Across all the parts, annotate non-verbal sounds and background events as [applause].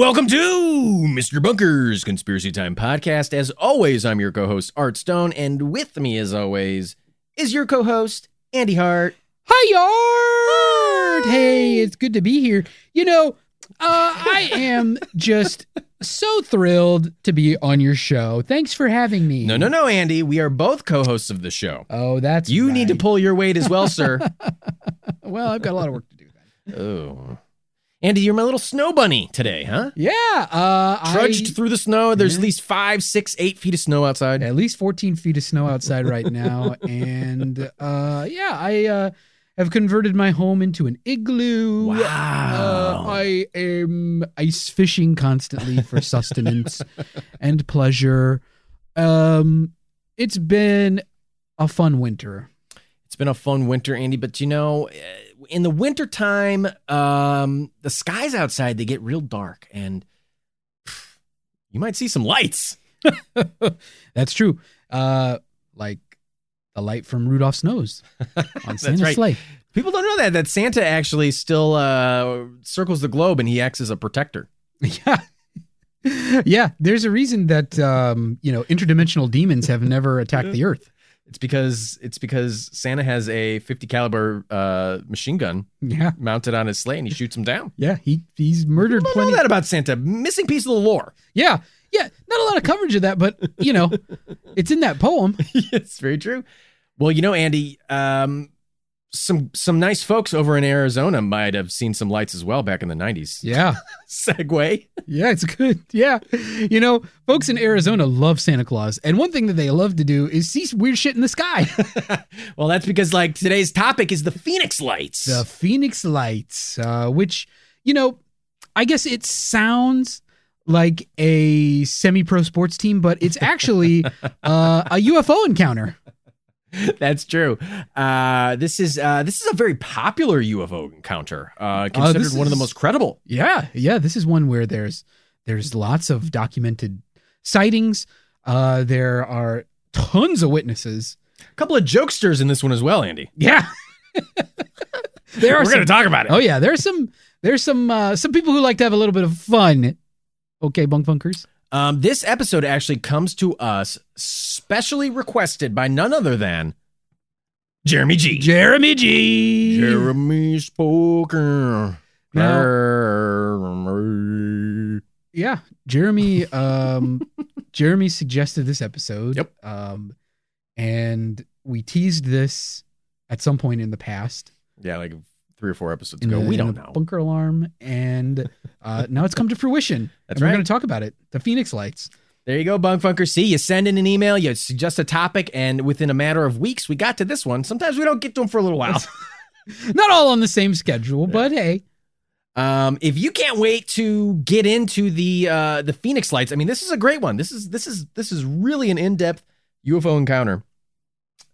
Welcome to Mr. Bunker's Conspiracy Time podcast. As always, I'm your co host, Art Stone, and with me, as always, is your co host, Andy Hart. Hi, Art! Hey, it's good to be here. You know, uh, I [laughs] am just so thrilled to be on your show. Thanks for having me. No, no, no, Andy. We are both co hosts of the show. Oh, that's You need to pull your weight as well, sir. [laughs] Well, I've got a lot of work to do. Then. oh. Andy, you're my little snow bunny today, huh? Yeah, uh, Trudged I, through the snow. There's Yeah. at least five, six, eight feet of snow outside. at least 14 feet of snow outside right now, [laughs] and uh, yeah, I uh, have converted my home into an igloo. Wow. Uh, I am ice fishing constantly for [laughs] sustenance and pleasure. Um, it's been a fun winter. It's been a fun winter, Andy, but you know, eh, in the wintertime, um, the skies outside they get real dark and pff, [sighs] you might see some lights. [laughs] That's true. Uh, like the light from Rudolph's nose [laughs] on Santa's right. sleigh. People don't know that that Santa actually still uh, circles the globe and he acts as a protector. [laughs] Yeah. Yeah, there's a reason that um, you know interdimensional demons have never attacked the Earth. It's because it's because Santa has a 50 caliber uh, machine gun Yeah, mounted on his sleigh and he shoots him down. yeah, he he's murdered People plenty. know that about Santa. Missing piece of the lore. Yeah, yeah, not a lot of coverage of that, but you know, it's in that poem. [laughs] it's very true. Well, you know, Andy, um, some some nice folks over in Arizona might have seen some lights as well back in the 90s. [laughs] Yeah, segue. yeah, it's good. Yeah, you know, folks in Arizona love Santa Claus, and one thing that they love to do is see weird shit in the sky. [laughs] [laughs] well, that's because like today's topic is the Phoenix Lights. the Phoenix Lights, uh, which you know, I guess it sounds like a semi-pro sports team, but it's actually uh, a UFO encounter. [laughs] That's true. Uh, this is uh, this is a very popular UFO encounter, uh, this considered one of the most credible. Yeah, yeah. This is one where there's there's lots of documented sightings. Uh, there are tons of witnesses. A couple of jokesters in this one as well, Andy. Yeah, [laughs] there are We're going to talk about it. Oh yeah, there's some there's some uh, some people who like to have a little bit of fun. Okay, bunk bunkers. Um, this episode actually comes to us specially requested by none other than Jeremy G. Jeremy G. Jeremy Spoker. Yeah, Jeremy. Um, [laughs] Jeremy suggested this episode. Yep. Um, and we teased this at some point in the past. Yeah, like three or four episodes ago. we don't know. Bunker alarm, and uh, now it's come to fruition. [laughs] That's and We're going to talk about it. The Phoenix Lights. There you go, Bunk Funker. See, you send in an email, you suggest a topic, and within a matter of weeks, we got to this one. Sometimes we don't get to them for a little while. [laughs] Not all on the same schedule, but hey, Um, if you can't wait to get into the uh, the Phoenix Lights, I mean, this is a great one. This is this is this is really an in depth UFO encounter,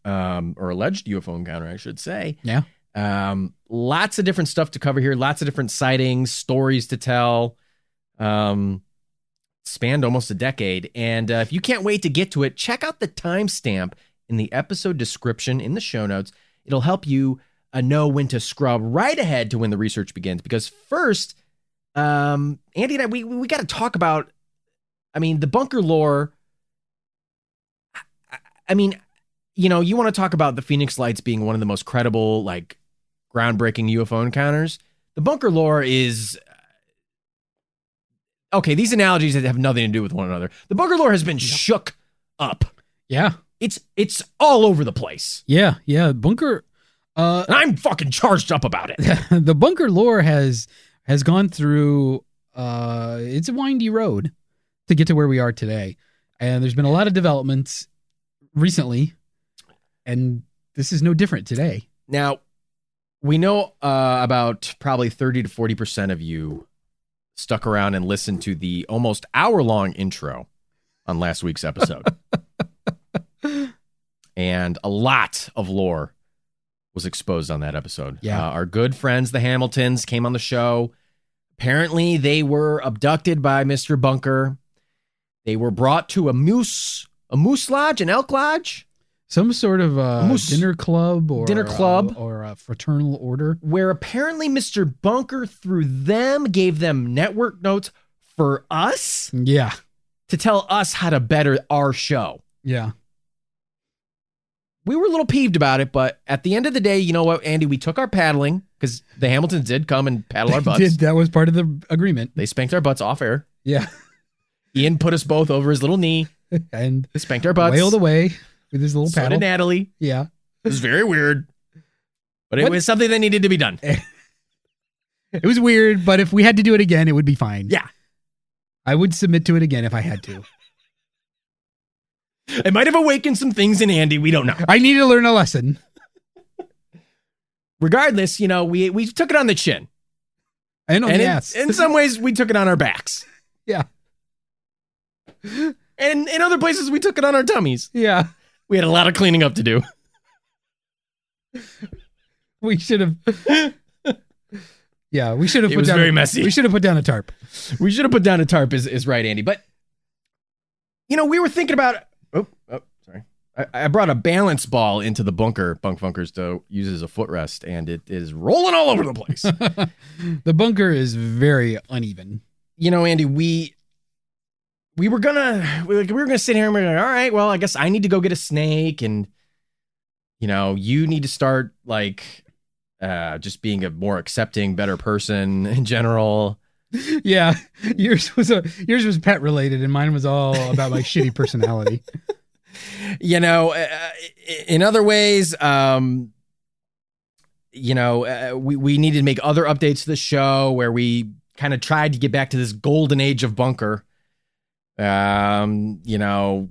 um, or alleged UFO encounter, I should say. Yeah. Um, lots of different stuff to cover here. Lots of different sightings, stories to tell. Um, spanned almost a decade, and uh, if you can't wait to get to it, check out the timestamp in the episode description in the show notes. It'll help you uh, know when to scrub right ahead to when the research begins. Because first, um, Andy and I, we we got to talk about. I mean, the bunker lore. I, I mean, you know, you want to talk about the Phoenix Lights being one of the most credible, like, groundbreaking UFO encounters. the bunker lore is okay. These analogies have nothing to do with one another. The bunker lore has been shook up. Yeah. It's it's all over the place, Yeah. Yeah. Bunker. Uh, and I'm fucking charged up about it. [laughs] the bunker lore has has gone through. Uh, it's a windy road to get to where we are today, and there's been a lot of developments recently, and this is no different today. Now, we know uh, about probably 30 to 40% of you stuck around and listened to the almost hour long intro on last week's episode. [laughs] and a lot of lore was exposed on that episode. Yeah. Uh, our good friends, the Hamiltons, came on the show. Apparently, they were abducted by Mr. Bunker. They were brought to a moose, a moose lodge, an elk lodge. Some sort of uh, dinner club or Dinner club. uh, or a fraternal order. where apparently Mr. Bunker, through them, gave them network notes for us Yeah. to tell us how to better our show. Yeah. We were a little peeved about it, but at the end of the day, you know what, Andy? We took our paddling because the Hamiltons did come and paddle our butts. Did- that was part of the agreement. They spanked our butts off air. Yeah. Ian put us both over his little knee, [laughs] And spanked our butts. wailed away with his little So paddle. did Natalie. Yeah. It was very weird, but it What? was something that needed to be done. [laughs] It was weird, but if we had to do it again, it would be fine. Yeah. I would submit to it again if I had to. [laughs] It might have awakened some things in Andy. We don't know. I need to learn a lesson. [laughs] Regardless, you know, we we took it on the chin. And on and the in, ass. in some ways we took it on our backs yeah. and in other places we took it on our tummies Yeah. We had a lot of cleaning up to do We should have. Yeah, we should have It put was down very a, messy. We should have put down a tarp. we should have put down a tarp is, is right andy but you know we were thinking about oh, oh sorry I, I brought a balance ball into the bunker bunk bunkers to use as a footrest and it is rolling all over the place [laughs] the bunker is very uneven. you know andy we we were gonna we were, we were gonna sit here and we are like all right well i guess i need to go get a snake and you know you need to start like uh just being a more accepting better person [laughs] in general [laughs] Yeah, yours was a yours was pet related, and mine was all about my shitty personality. [laughs] you know uh, in other ways um you know uh, we we needed to make other updates to the show where we kind of tried to get back to this golden age of bunker um you know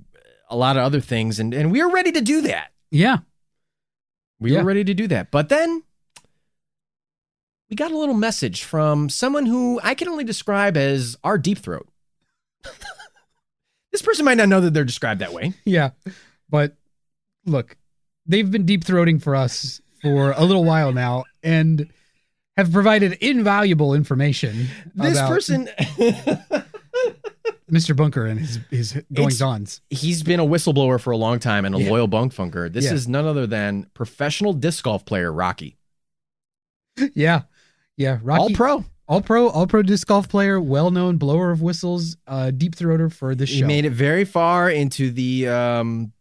a lot of other things and and we were ready to do that Yeah, we Yeah. were ready to do that but then we got a little message from someone who I can only describe as our deep throat. [laughs] this person might not know that they're described that way. [laughs] yeah, but look, they've been deep throating for us for a little while now, and have provided invaluable information. This about person [laughs] Mr. Bunker, and his his goings ons. he's been a whistleblower for a long time and a Yeah. loyal bunk funker. This Yeah. is none other than professional disc golf player Rocky. [laughs] Yeah, yeah, Rocky, All pro. all pro, all pro disc golf player, well known blower of whistles, uh, deep throater for this He show. made it very far into the um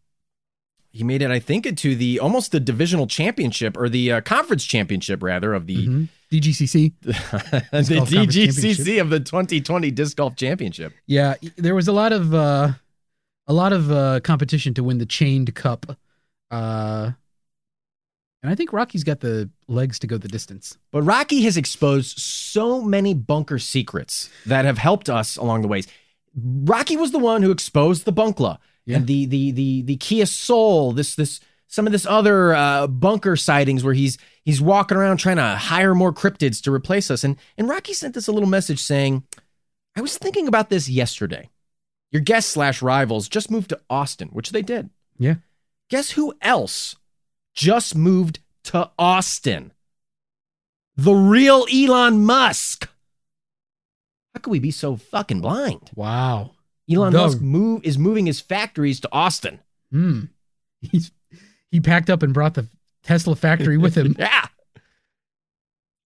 he made it I think into the almost the divisional championship or the uh, conference championship rather of the Mhm. DGCC. [laughs] the DGCC of the 2020 disc golf championship. Yeah, there was a lot of uh, a lot of uh, competition to win the chained cup, uh, and I think Rocky's got the legs to go the distance. But Rocky has exposed so many bunker secrets that have helped us along the ways. Rocky was the one who exposed the Bunkla Yeah. and the the the the Kia Soul. This this some of this other uh, bunker sightings where he's he's walking around trying to hire more cryptids to replace us. And and Rocky sent us a little message saying, "I was thinking about this yesterday. Your guests slash rivals just moved to Austin, which they did. Yeah. Guess who else just moved to Austin? The real Elon Musk. How could we be so fucking blind? Wow. Elon Musk move is moving his factories to Austin. Hmm. He's he packed up and brought the Tesla factory with him. [laughs] Yeah.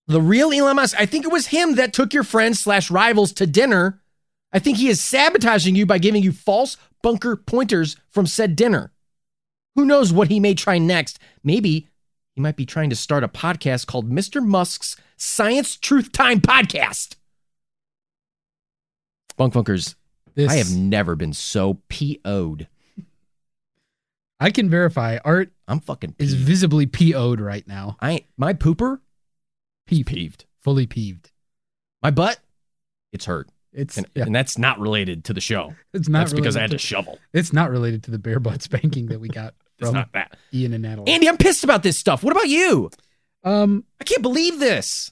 The real Elon Musk. I think it was him that took your friends slash rivals to dinner. I think he is sabotaging you by giving you false bunker pointers from said dinner. Who knows what he may try next? Maybe he might be trying to start a podcast called Mr. Musk's Science Truth Time Podcast. Bunk Funkers, This, I have never been so PO'd. I can verify. Art I'm fucking is visibly PO'd right now. I my pooper Peeved. peeved. Fully peeved. My butt, it's hurt. It's And, yeah, and that's not related to the show. [laughs] it's not that's because I had to shovel. It's not related to the bare butt [laughs] spanking that we got [laughs] It's from not that. Ian and Natalie. Andy, I'm pissed about this stuff. What about you? um, I can't believe this.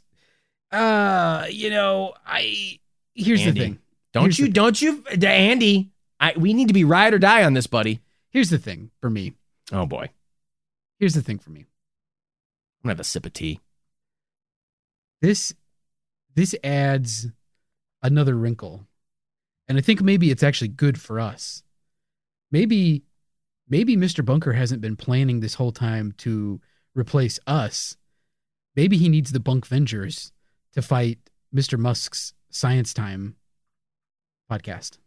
uh, you know, I here's Andy. the thing. Don't Here's you? the- Don't you, Andy? I we need to be ride or die on this, buddy. Here's the thing for me. Oh boy, Here's the thing for me. I'm gonna have a sip of tea. This this adds another wrinkle. And I think maybe it's actually good for us. Maybe maybe Mr. Bunker hasn't been planning this whole time to replace us. Maybe he needs the Bunk Vengers to fight Mr. Musk's Science Time podcast.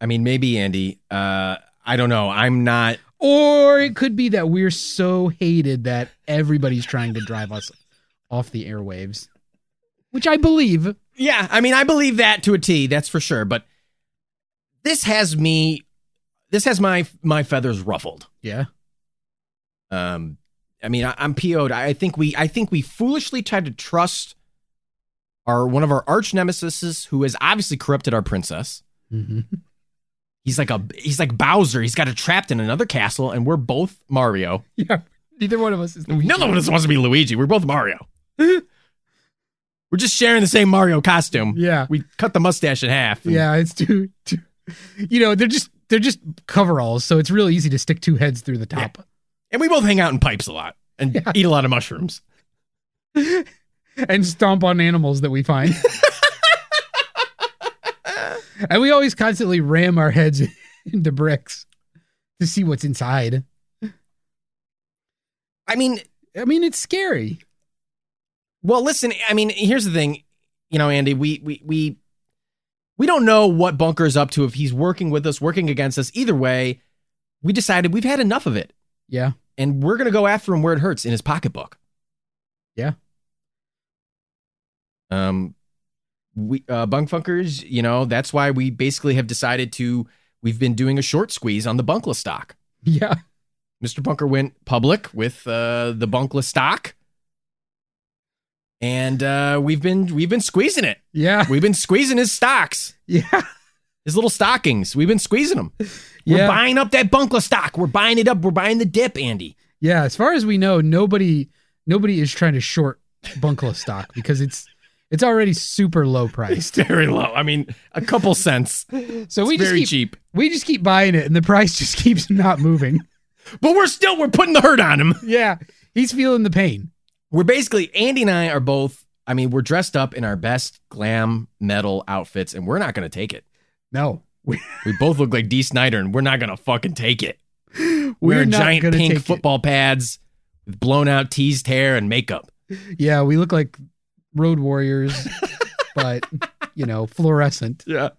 I mean, maybe Andy. Uh, I don't know. I'm not. Or it could be that we're so hated that everybody's trying to drive us off the airwaves, which I believe. Yeah, I mean, I believe that to a T. That's for sure. But this has me. This has my my feathers ruffled. Yeah. Um, I mean, I, I'm PO'd. I think we, I think we foolishly tried to trust our one of our arch nemesis, who has obviously corrupted our princess. hmm He's like a, he's like Bowser. He's got it trapped in another castle, and we're both Mario. [laughs] Yeah. Neither one of us is. Luigi. None of us wants to be Luigi. We're both Mario. [laughs] we're just sharing the same Mario costume. Yeah. We cut the mustache in half. Yeah. It's too, too. You know, they're just they're just coveralls, so it's real easy to stick two heads through the top. and we both hang out in pipes a lot and Yeah. eat a lot of mushrooms. [laughs] and stomp on animals that we find. And we always constantly ram our heads [laughs] into bricks to see what's inside. I mean, I mean, it's scary. Well, listen, I mean, here's the thing. You know, Andy, we we we we don't know what Bunker's up to if he's working with us, working against us. Either way, we decided we've had enough of it. Yeah. And we're gonna go after him where it hurts in his pocketbook. Yeah. Um we uh bunk funkers, you know, that's why we basically have decided to we've been doing a short squeeze on the bunkless stock. Yeah. Mr. Bunker went public with uh, the bunkless stock, and uh, we've been we've been squeezing it. Yeah. We've been squeezing his stocks, Yeah. his little stockings. We've been squeezing them. We're Yeah. buying up that bunkless stock. We're buying it up. We're buying the dip, Andy. Yeah. As far as we know, nobody nobody is trying to short bunkless stock because it's it's already super low priced. very low. I mean, a couple cents. [laughs] So we It's just very keep cheap. we just keep buying it and the price just [laughs] keeps not moving. But we're still we're putting the hurt on him. [laughs] yeah. He's feeling the pain. We're basically Andy and I are both. I mean, we're dressed up in our best glam metal outfits, and we're not going to take it. No. We, We both look like Dee Snider, and we're not going to fucking take it. we're We're giant pink take it. football pads with blown out teased hair and makeup. Yeah, we look like road warriors, [laughs] but you know, fluorescent. Yeah.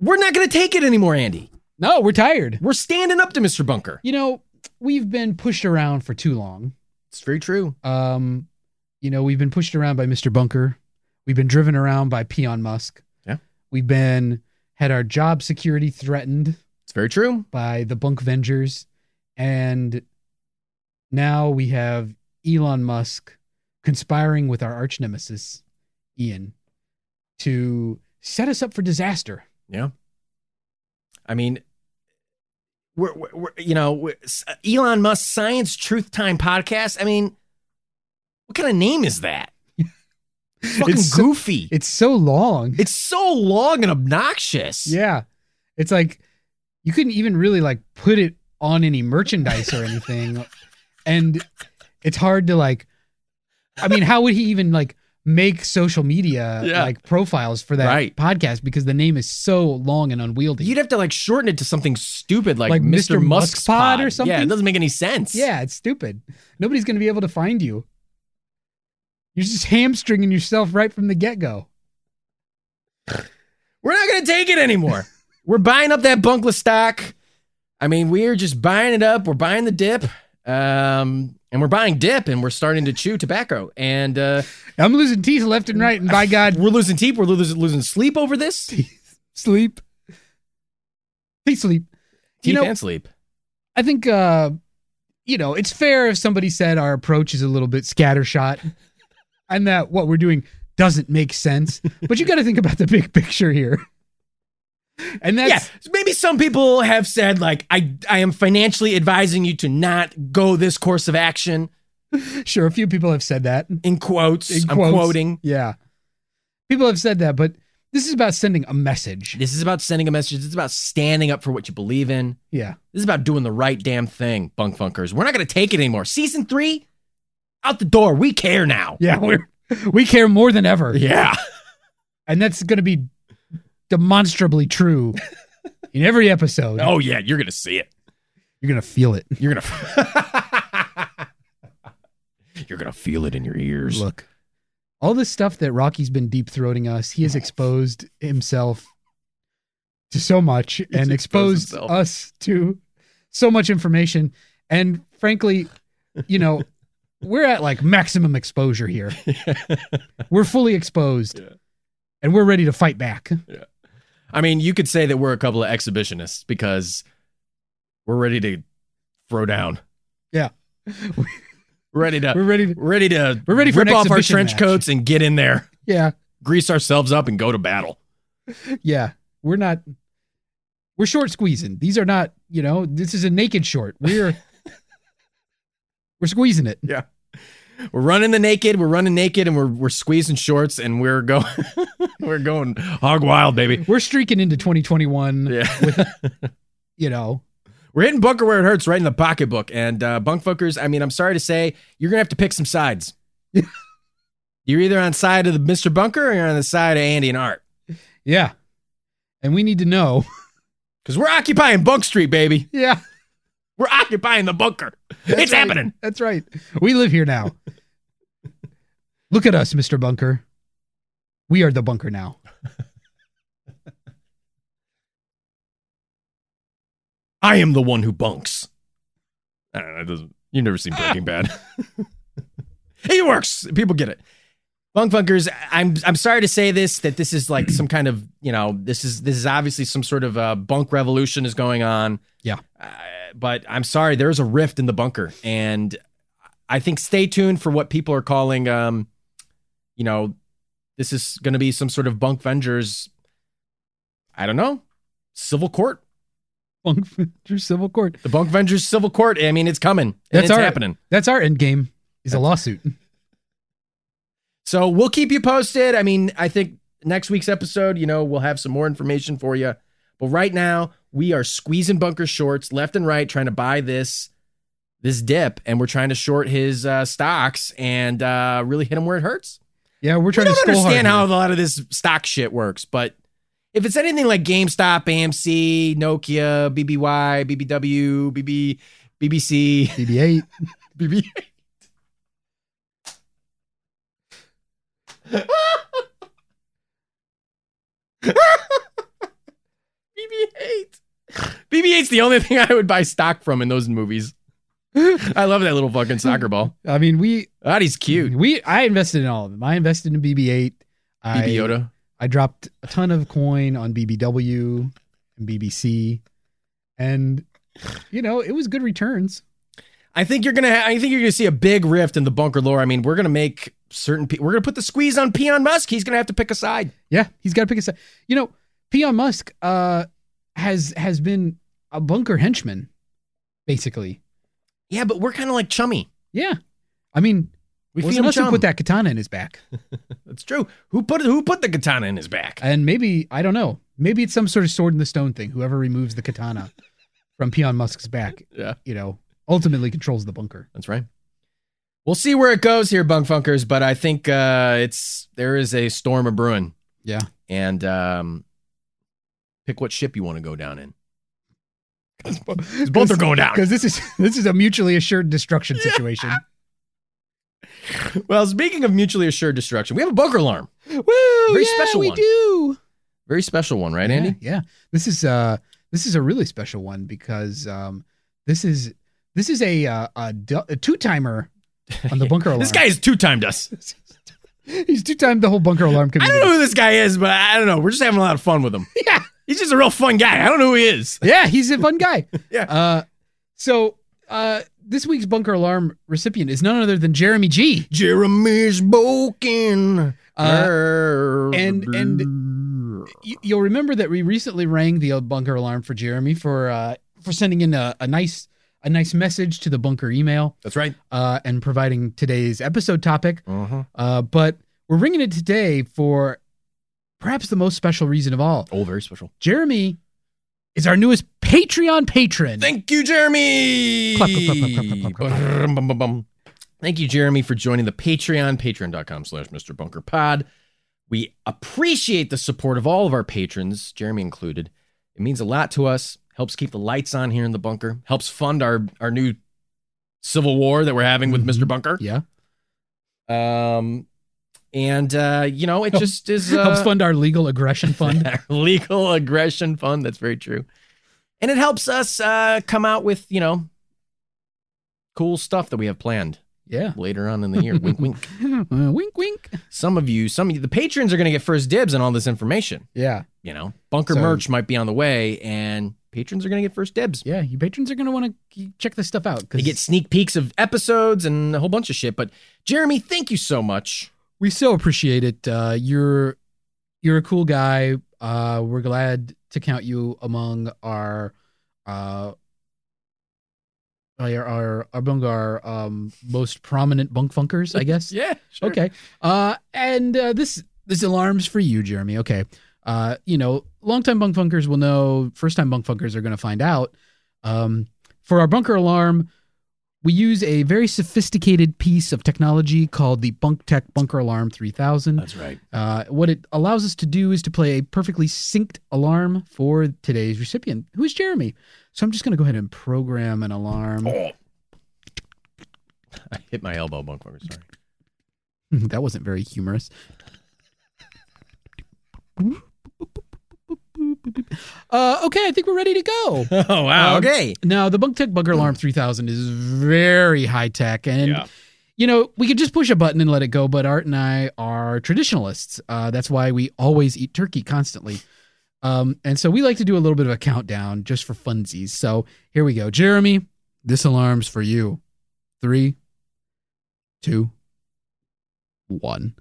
We're not going to take it anymore, Andy. No, we're tired. We're standing up to Mr. Bunker. You know, we've been pushed around for too long. It's very true. Um, you know, we've been pushed around by Mr. Bunker. We've been driven around by Peon Musk. Yeah. We've been had our job security threatened It's very true. by the Bunk Vengers. And now we have Elon Musk conspiring with our arch nemesis, Ian, to set us up for disaster. Yeah. I mean, we're, we're, we're you know, we're, uh, Elon Musk Science Truth Time podcast. I mean, what kind of name is that? [laughs] It's fucking It's so- goofy. It's so long. it's so long and obnoxious. Yeah. It's like you couldn't even really like put it on any merchandise or anything. [laughs] and it's hard to like I mean, how would he even like make social media Yeah. like profiles for that Right. podcast because the name is so long and unwieldy? You'd have to like shorten it to something stupid like, Like Mr. Mr. Musk's Musk's Pod or something? Yeah, it doesn't make any sense. yeah, it's stupid. Nobody's going to be able to find you. You're just hamstringing yourself right from the get-go. We're not going to take it anymore. [laughs] We're buying up that bunkless stock. I mean, we're just buying it up. We're buying the dip. Um, and we're buying dip and we're starting to chew tobacco. And uh, I'm losing teeth left and right, and by God, we're losing teeth. We're losing, losing sleep over this. [laughs] sleep. Teeth sleep. Teeth You know- and sleep. I think uh you know, it's fair if somebody said our approach is a little bit scattershot [laughs] and that what we're doing doesn't make sense. But you got to think about the big picture here. And that's yeah, maybe some people have said like I I am financially advising you to not go this course of action sure a few people have said that. in quotes. In I'm quoting. Yeah. People have said that, but this is about sending a message. This is about sending a message. It's about standing up for what you believe in. Yeah. This is about doing the right damn thing, bunk funkers. We're not going to take it anymore. Season three, out the door. We care now. Yeah, we're we care more than ever. Yeah. And that's going to be demonstrably true [laughs] in every episode. Oh yeah, you're going to see it. You're going to feel it. You're going [laughs] to You're to feel it in your ears. Look, all this stuff that Rocky's been deep throating us, he has exposed himself to so much and exposed exposed us to so much information. And frankly, you know, [laughs] we're at like maximum exposure here. We're fully exposed Yeah. and we're ready to fight back. I mean, you could say that we're a couple of exhibitionists because we're ready to throw down. Yeah. [laughs] We're ready to We're ready to, we're ready to We're ready for rip off our trench match. coats and get in there, yeah, grease ourselves up, and go to battle. [laughs] yeah. We're not, we're short squeezing. These are not, you know, this is a naked short. We're, [laughs] we're squeezing it. We're running the naked. We're running naked, and we're we're squeezing shorts, and we're going [laughs] we're going hog wild, baby. We're streaking into 2021 Yeah, you know, we're hitting bunker where it hurts, right in the pocketbook. And uh, bunk fuckers, I mean, I'm sorry to say, you're gonna have to pick some sides. [laughs] you're either on side of the Mr. Bunker or you're on the side of Andy and Art, yeah. And we need to know. [laughs] because we're occupying Bunk Street, baby. Yeah. We're occupying the bunker. it's right. happening. That's right. We live here now. [laughs] Look at us, Mr. Bunker. We are the bunker now. [laughs] I am the one who bunks. I don't know. It doesn't, you've never seen Breaking [laughs] Bad. it works. People get it. Bunk funkers, I'm I'm sorry to say this that this is like some kind of you know this is this is obviously some sort of uh, bunk revolution is going on. Yeah. uh, but I'm sorry, there's a rift in the bunker, and I think stay tuned for what people are calling, um, you know, this is going to be some sort of bunk vengers. I don't know, civil court. Bunk Vengers Civil Court. The Bunk Vengers Civil Court. I mean, it's coming. That's right. happening. That's our end game. Is a lawsuit. [laughs] So we'll keep you posted. I mean, I think next week's episode, you know, we'll have some more information for you. But right now, we are squeezing bunker shorts left and right, trying to buy this this dip, and we're trying to short his uh, stocks and uh, really hit him where it hurts. Yeah, we're trying We don't to understand how hard a lot of this stock shit works, but if it's anything like GameStop, AMC, Nokia, BBY, BBW, BB, BBC, BB8, BB-8. BB. BB-8. BB-8's the only [laughs] thing I would buy stock from in those movies. I love that little fucking soccer ball. I mean, we God, he's cute. we I invested in all of them. I invested in BB-8. I, BB Yoda. I dropped a ton of coin on BBW and BBC, and you know it was good returns. I think you're gonna. Ha- I think you're gonna see a big rift in the bunker lore. I mean, we're gonna make certain. Pe- we're gonna put the squeeze on Peon Musk. He's gonna have to pick a side. Yeah, he's got to pick a side. You know, Peon Musk uh, has has been a bunker henchman, basically. Yeah, but we're kind of like chummy. Yeah, I mean, We wasn't feed us who chum. put that katana in his back, [laughs] That's true. Who put who put the katana in his back? and maybe I don't know. Maybe it's some sort of sword in the stone thing. Whoever removes the katana [laughs] from Peon Musk's back, Yeah, you know, ultimately controls the bunker. that's right. We'll see where it goes here, bunk funkers. But I think uh, it's there is a storm of brewing, Yeah, and um, pick what ship you want to go down in. [laughs] 'Cause both are going down. because this is [laughs] this is a mutually assured destruction situation. [laughs] Well, speaking of mutually assured destruction, we have a bunker alarm. Woo! Very yeah, special we one. do. Very special one, right, yeah, Andy? Yeah. This is uh this is a really special one because um this is this is a uh, a, du- a two timer on the bunker alarm. This guy has two timed us. he's two timed the whole bunker alarm I don't know who this guy is, but I don't know. We're just having a lot of fun with him. Yeah, He's just a real fun guy. I don't know who he is. [laughs] yeah, he's a fun guy. [laughs] Yeah. Uh, so uh, this week's bunker alarm recipient is none other than Jeremy G. Jeremy's Boken. Uh, and- You, you'll remember that we recently rang the bunker alarm for Jeremy for uh, for sending in a, a nice a nice message to the bunker email That's right. uh, and providing today's episode topic. Uh-huh. Uh, but we're ringing it today for perhaps the most special reason of all. Oh, very special. Jeremy is our newest Patreon patron. Thank you, Jeremy. Clap, clap, clap. Thank you, Jeremy, for joining the Patreon, patreon.com slash Mr. Bunker Pod. We appreciate the support of all of our patrons, Jeremy included. It means a lot to us, helps keep the lights on here in the bunker, helps fund our, our new civil war that we're having with Mhm. Mr. Bunker. yeah, Um, and, uh, you know, it just is. Uh, helps fund our legal aggression fund. our [laughs] legal aggression fund. That's very true. And it helps us uh, come out with, you know, cool stuff that we have planned yeah, later on in the year. wink, wink. [laughs] Uh, wink, wink. Some of you, some of you, the patrons are going to get first dibs on all this information. Yeah, You know, bunker So- merch might be on the way, and patrons are going to get first dibs. yeah. You patrons are gonna want to check this stuff out They get sneak peeks of episodes and a whole bunch of shit. But Jeremy, thank you so much. We so appreciate it. Uh, you're you're a cool guy. Uh, we're glad to count you among our uh our our, among our um most prominent bunk funkers, I guess. [laughs] Yeah. Sure. Okay. Uh, and uh, this this alarm's for you, Jeremy. Okay. Uh, you know, longtime bunk funkers will know. First time bunk funkers are going to find out. Um, for our bunker alarm, we use a very sophisticated piece of technology called the Bunk Tech Bunker Alarm 3000. That's right. Uh, what it allows us to do is to play a perfectly synced alarm for today's recipient, who is Jeremy. So I'm just going to go ahead and program an alarm. Oh. [laughs] I hit my elbow, bunk. Sorry. [laughs] that wasn't very humorous. Uh, okay, I think we're ready to go. [laughs] Oh wow. Um, okay. Now, the Bunk Tech Bunker Alarm 3000 is very high tech, and Yeah. you know we could just push a button and let it go. But Art and I are traditionalists. Uh, that's why we always eat turkey constantly. Um, and so we like to do a little bit of a countdown just for funsies. So here we go, Jeremy. This alarm's for you. Three, two, one.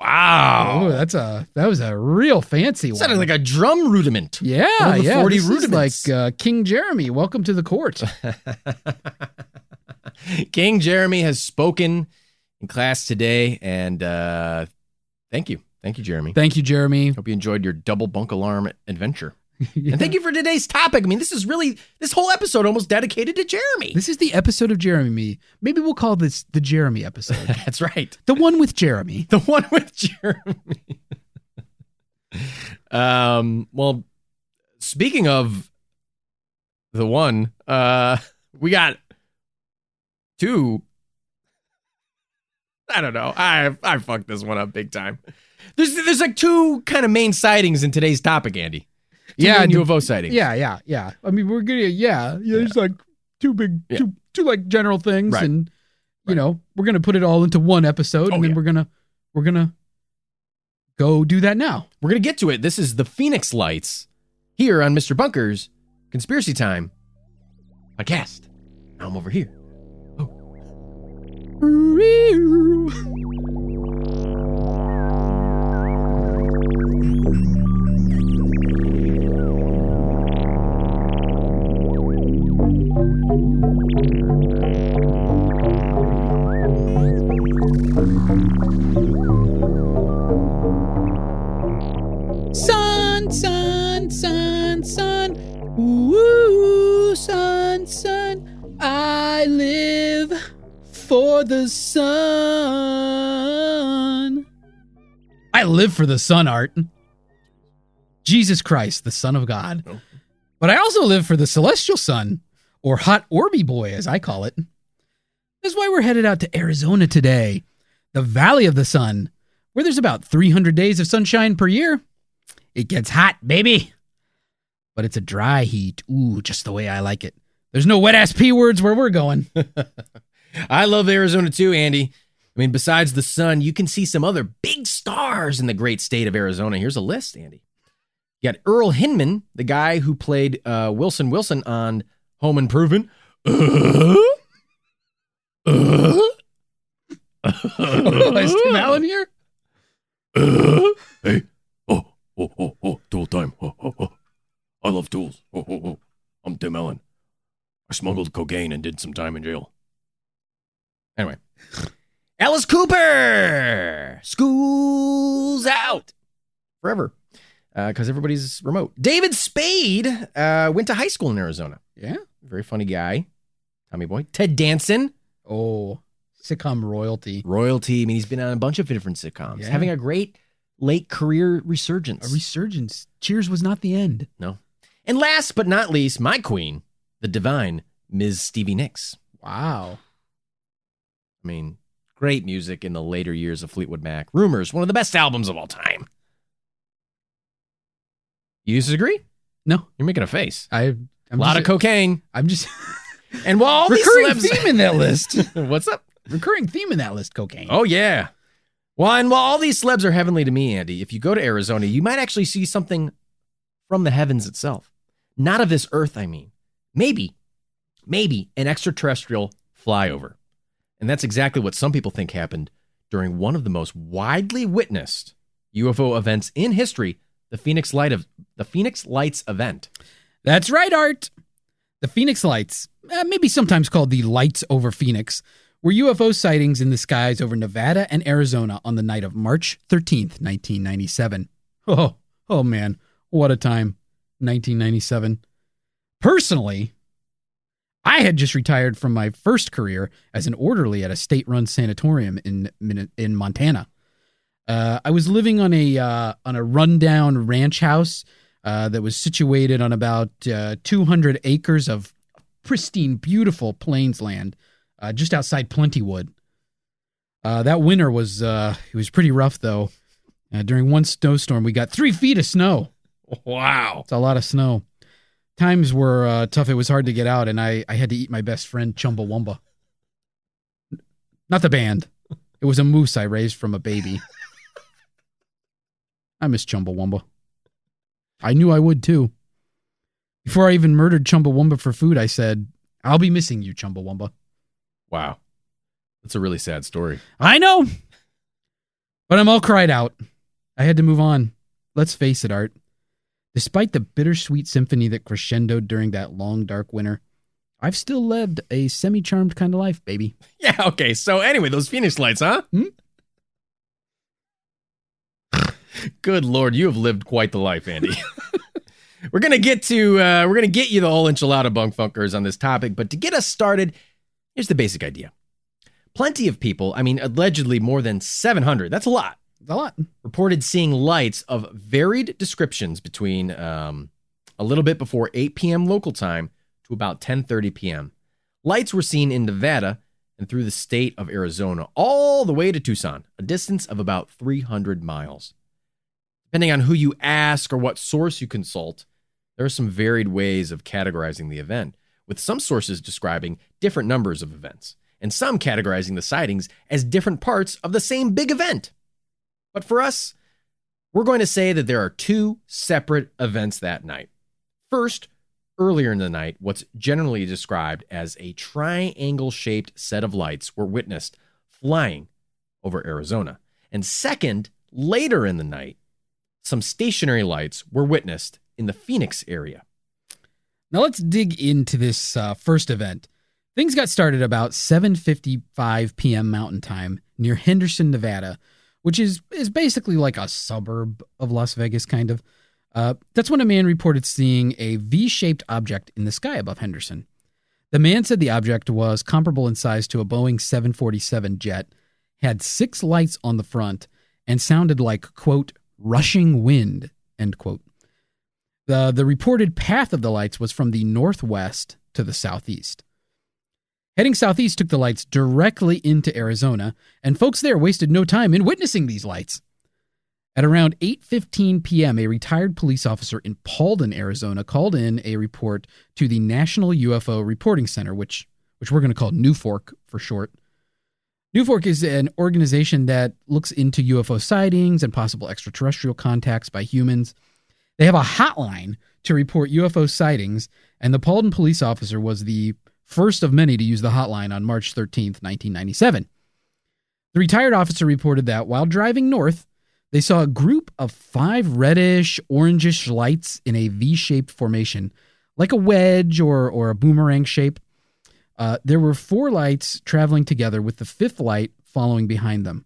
Wow. Oh, that's a that was a real fancy one. Sounded like a drum rudiment. yeah, one yeah. 40 this is rudiments. like uh, King Jeremy. Welcome to the court. [laughs] King Jeremy has spoken in class today, and uh, thank you. Thank you, Jeremy. Thank you, Jeremy. Hope you enjoyed your double bunk alarm adventure. [laughs] And thank you for today's topic. I mean, this is really this whole episode almost dedicated to Jeremy. This is the episode of Jeremy. Maybe we'll call this the Jeremy episode. [laughs] That's right. the one with Jeremy. [laughs] The one with Jeremy. um, well, speaking of the one, uh, we got two. I don't know. I I fucked this one up big time. There's there's like two kind of main sightings in today's topic, Andy. Two Yeah, the- UFO sightings. Yeah, yeah, yeah. I mean, we're gonna yeah. yeah there's like two big, Yeah. two two like general things, Right. and you Right. know we're gonna put it all into one episode, Oh, and then yeah. we're gonna we're gonna go do that now. We're gonna get to it. This is the Phoenix Lights here on Mr. Bunker's Conspiracy Time podcast. Now I'm over here. Sun, sun, sun, sun. Ooh, sun, sun. I live for the sun. I live for the sun, Art. Jesus Christ, the Son of God. Oh. But I also live for the celestial sun, or Hot Orby Boy, as I call it. That's why we're headed out to Arizona today, the Valley of the Sun, where there's about 300 days of sunshine per year. It gets hot, baby. But it's a dry heat. Ooh, just the way I like it. There's no wet ass P words where we're going. [laughs] I love Arizona too, Andy. I mean, besides the sun, you can see some other big stars in the great state of Arizona. Here's a list, Andy. You got Earl Hindman, the guy who played uh, Wilson Wilson on Home Improvement. Uh, uh, Is Tim Allen here? uh, hey, oh, oh, oh, oh, tool time. Oh, oh, oh. I love tools. Oh, oh, oh. I'm Tim Allen. I smuggled cocaine and did some time in jail. Anyway, Alice Cooper, school's out forever because everybody's remote. David Spade uh, went to high school in Arizona. Yeah. Very funny guy. Tommy Boy. Ted Danson, Oh, sitcom royalty. royalty. I mean, he's been on a bunch of different sitcoms, Yeah. having a great late career resurgence. A resurgence. Cheers was not the end. No. And last but not least, my queen, the divine Ms. Stevie Nicks. Wow. I mean, great music in the later years of Fleetwood Mac. Rumours, one of the best albums of all time. You disagree? No, You're making a face. I. I'm a lot just, of cocaine. I'm just [laughs] And while all these recurring celebs, theme in that list. [laughs] what's up? recurring theme in that list. Cocaine. Oh yeah. Well, and while all these celebs are heavenly to me, Andy, if you go to Arizona, you might actually see something from the heavens itself. Not of this earth, I mean. Maybe, maybe an extraterrestrial flyover. And that's exactly what some people think happened during one of the most widely witnessed UFO events in history, the Phoenix Light of the Phoenix Lights event. That's right, Art. The Phoenix Lights, uh, maybe sometimes called the Lights over Phoenix, were UFO sightings in the skies over Nevada and Arizona on the night of March 13th, 1997. Oh, oh man, what a time. 1997. Personally, I had just retired from my first career as an orderly at a state-run sanatorium in in Montana. Uh, I was living on a uh, on a rundown ranch house uh, that was situated on about uh, 200 acres of pristine, beautiful plains land uh, just outside Plentywood. Uh, that winter was uh, it was pretty rough though. Uh, during one snowstorm, we got three feet of snow. Wow. It's a lot of snow. Times were uh, tough. It was hard to get out, and I, I had to eat my best friend Chumbawamba. Not the band. It was a moose I raised from a baby. [laughs] I miss Chumbawamba. I knew I would too. Before I even murdered Chumbawamba for food, I said, I'll be missing you, Chumbawamba. Wow. That's a really sad story. I know. But I'm all cried out. I had to move on. Let's face it, Art. Despite the bittersweet symphony that crescendoed during that long, dark winter, I've still lived a semi charmed kind of life, baby. [laughs] Yeah, okay. So anyway, those Phoenix lights, huh? Hmm? [laughs] Good lord, you have lived quite the life, Andy. [laughs] we're gonna get to uh, we're gonna get you the whole enchilada bunk funkers on this topic, but to get us started, here's the basic idea. Plenty of people, I mean, allegedly more than 700. That's a lot. A lot. Reported seeing lights of varied descriptions between um, a little bit before 8 p.m. local time to about 10:30 p.m. Lights were seen in Nevada and through the state of Arizona, all the way to Tucson, a distance of about 300 miles. Depending on who you ask or what source you consult, there are some varied ways of categorizing the event, with some sources describing different numbers of events, and some categorizing the sightings as different parts of the same big event. But for us, we're going to say that there are two separate events that night. First, earlier in the night, what's generally described as a triangle shaped set of lights were witnessed flying over Arizona. And second, later in the night, some stationary lights were witnessed in the Phoenix area. Now let's dig into this uh, first event. Things got started about 7:55 p.m. Mountain Time near Henderson, Nevada, which is is basically like a suburb of Las Vegas, kind of. Uh, that's when a man reported seeing a V-shaped object in the sky above Henderson. The man said the object was comparable in size to a Boeing 747 jet, had six lights on the front, and sounded like quote rushing wind end quote. The the reported path of the lights was from the northwest to the southeast. Heading southeast took the lights directly into Arizona, and folks there wasted no time in witnessing these lights. At around 8:15 p.m., a retired police officer in Paulden, Arizona, called in a report to the National UFO Reporting Center, which which we're going to call NUFORC for short. NUFORC is an organization that looks into UFO sightings and possible extraterrestrial contacts by humans. They have a hotline to report UFO sightings, and the Paulden police officer was the first of many to use the hotline on March 13, 1997. The retired officer reported that while driving north, they saw a group of five reddish, orangish lights in a V shaped formation, like a wedge or, or a boomerang shape. Uh, there were four lights traveling together, with the fifth light following behind them.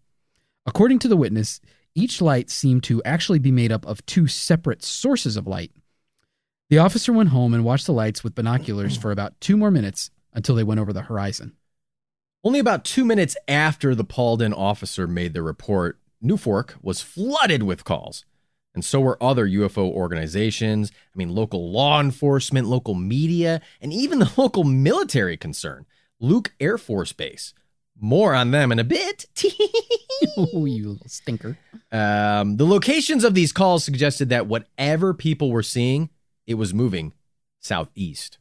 According to the witness, each light seemed to actually be made up of two separate sources of light. The officer went home and watched the lights with binoculars for about two more minutes until they went over the horizon. Only about two minutes after the Paulden officer made the report, NUFORC was flooded with calls. And so were other UFO organizations. I mean, local law enforcement, local media, and even the local military concern, Luke Air Force Base. More on them in a bit. [laughs] oh, you little stinker. Um, the locations of these calls suggested that whatever people were seeing, it was moving southeast.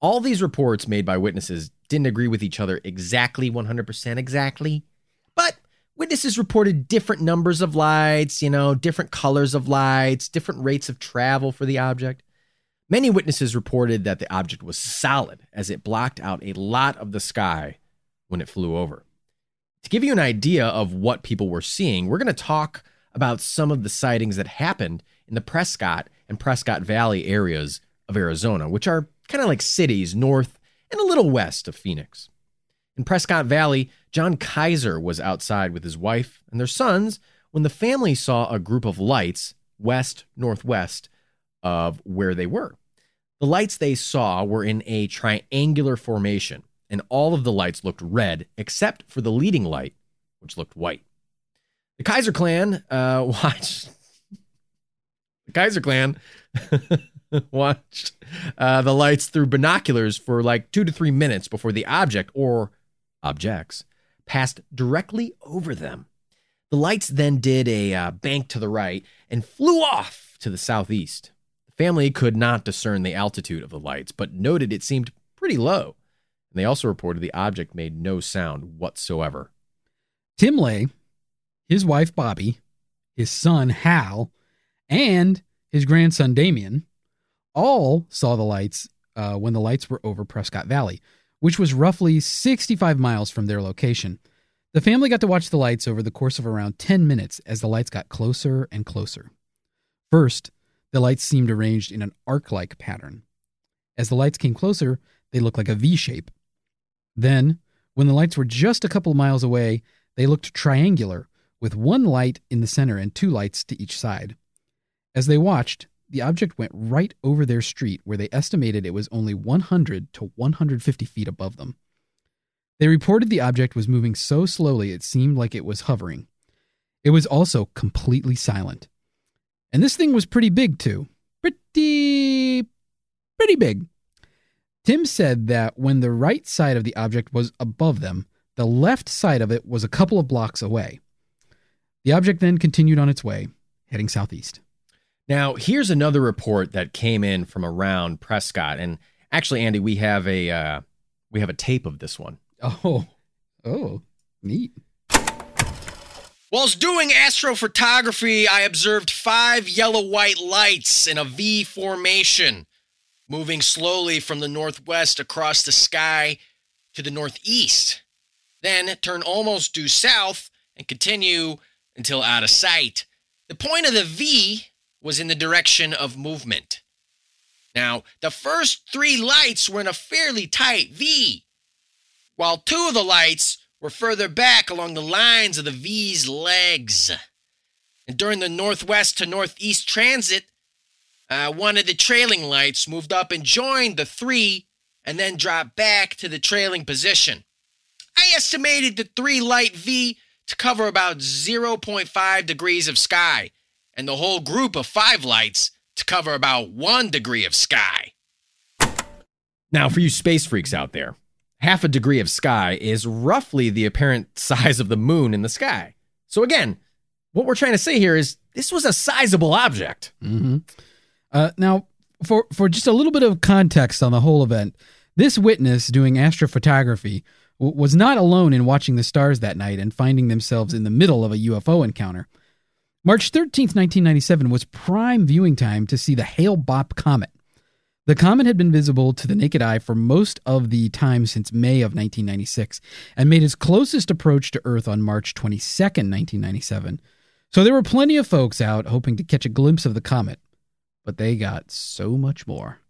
All these reports made by witnesses didn't agree with each other exactly 100% exactly, but Witnesses reported different numbers of lights, you know, different colors of lights, different rates of travel for the object. Many witnesses reported that the object was solid as it blocked out a lot of the sky when it flew over. To give you an idea of what people were seeing, we're going to talk about some of the sightings that happened in the Prescott and Prescott Valley areas of Arizona, which are kind of like cities north and a little west of Phoenix. In Prescott Valley, John Kaiser was outside with his wife and their sons when the family saw a group of lights west northwest of where they were. The lights they saw were in a triangular formation, and all of the lights looked red except for the leading light, which looked white. The Kaiser clan uh, [laughs] watched. Kaiser clan [laughs] watched uh, the lights through binoculars for like two to three minutes before the object or objects passed directly over them. The lights then did a uh, bank to the right and flew off to the southeast. The family could not discern the altitude of the lights, but noted it seemed pretty low. And they also reported the object made no sound whatsoever. Tim Ley, his wife Bobby, his son Hal, and his grandson Damien all saw the lights uh, when the lights were over Prescott Valley, which was roughly 65 miles from their location. The family got to watch the lights over the course of around 10 minutes as the lights got closer and closer. First, the lights seemed arranged in an arc like pattern. As the lights came closer, they looked like a V shape. Then, when the lights were just a couple miles away, they looked triangular, with one light in the center and two lights to each side. As they watched, the object went right over their street where they estimated it was only 100 to 150 feet above them. They reported the object was moving so slowly it seemed like it was hovering. It was also completely silent. And this thing was pretty big, too. Pretty, pretty big. Tim said that when the right side of the object was above them, the left side of it was a couple of blocks away. The object then continued on its way, heading southeast. Now, here's another report that came in from around Prescott, and actually, Andy, we have a uh, we have a tape of this one. Oh, oh, neat. Whilst doing astrophotography, I observed five yellow white lights in a V formation, moving slowly from the northwest across the sky to the northeast. Then turn almost due south and continue until out of sight. The point of the V was in the direction of movement. Now, the first three lights were in a fairly tight V, while two of the lights were further back along the lines of the V's legs. And during the northwest to northeast transit, uh, one of the trailing lights moved up and joined the three and then dropped back to the trailing position. I estimated the three light V to cover about 0.5 degrees of sky, and the whole group of five lights to cover about one degree of sky. Now, for you space freaks out there, half a degree of sky is roughly the apparent [laughs] size of the moon in the sky. So, again, what we're trying to say here is this was a sizable object. Mm-hmm. Uh, now, for for just a little bit of context on the whole event, this witness doing astrophotography w- was not alone in watching the stars that night and finding themselves in the middle of a UFO encounter. March 13th, 1997 was prime viewing time to see the Hale Bopp comet. The comet had been visible to the naked eye for most of the time since May of 1996 and made its closest approach to Earth on March 22nd, 1997. So there were plenty of folks out hoping to catch a glimpse of the comet, but they got so much more.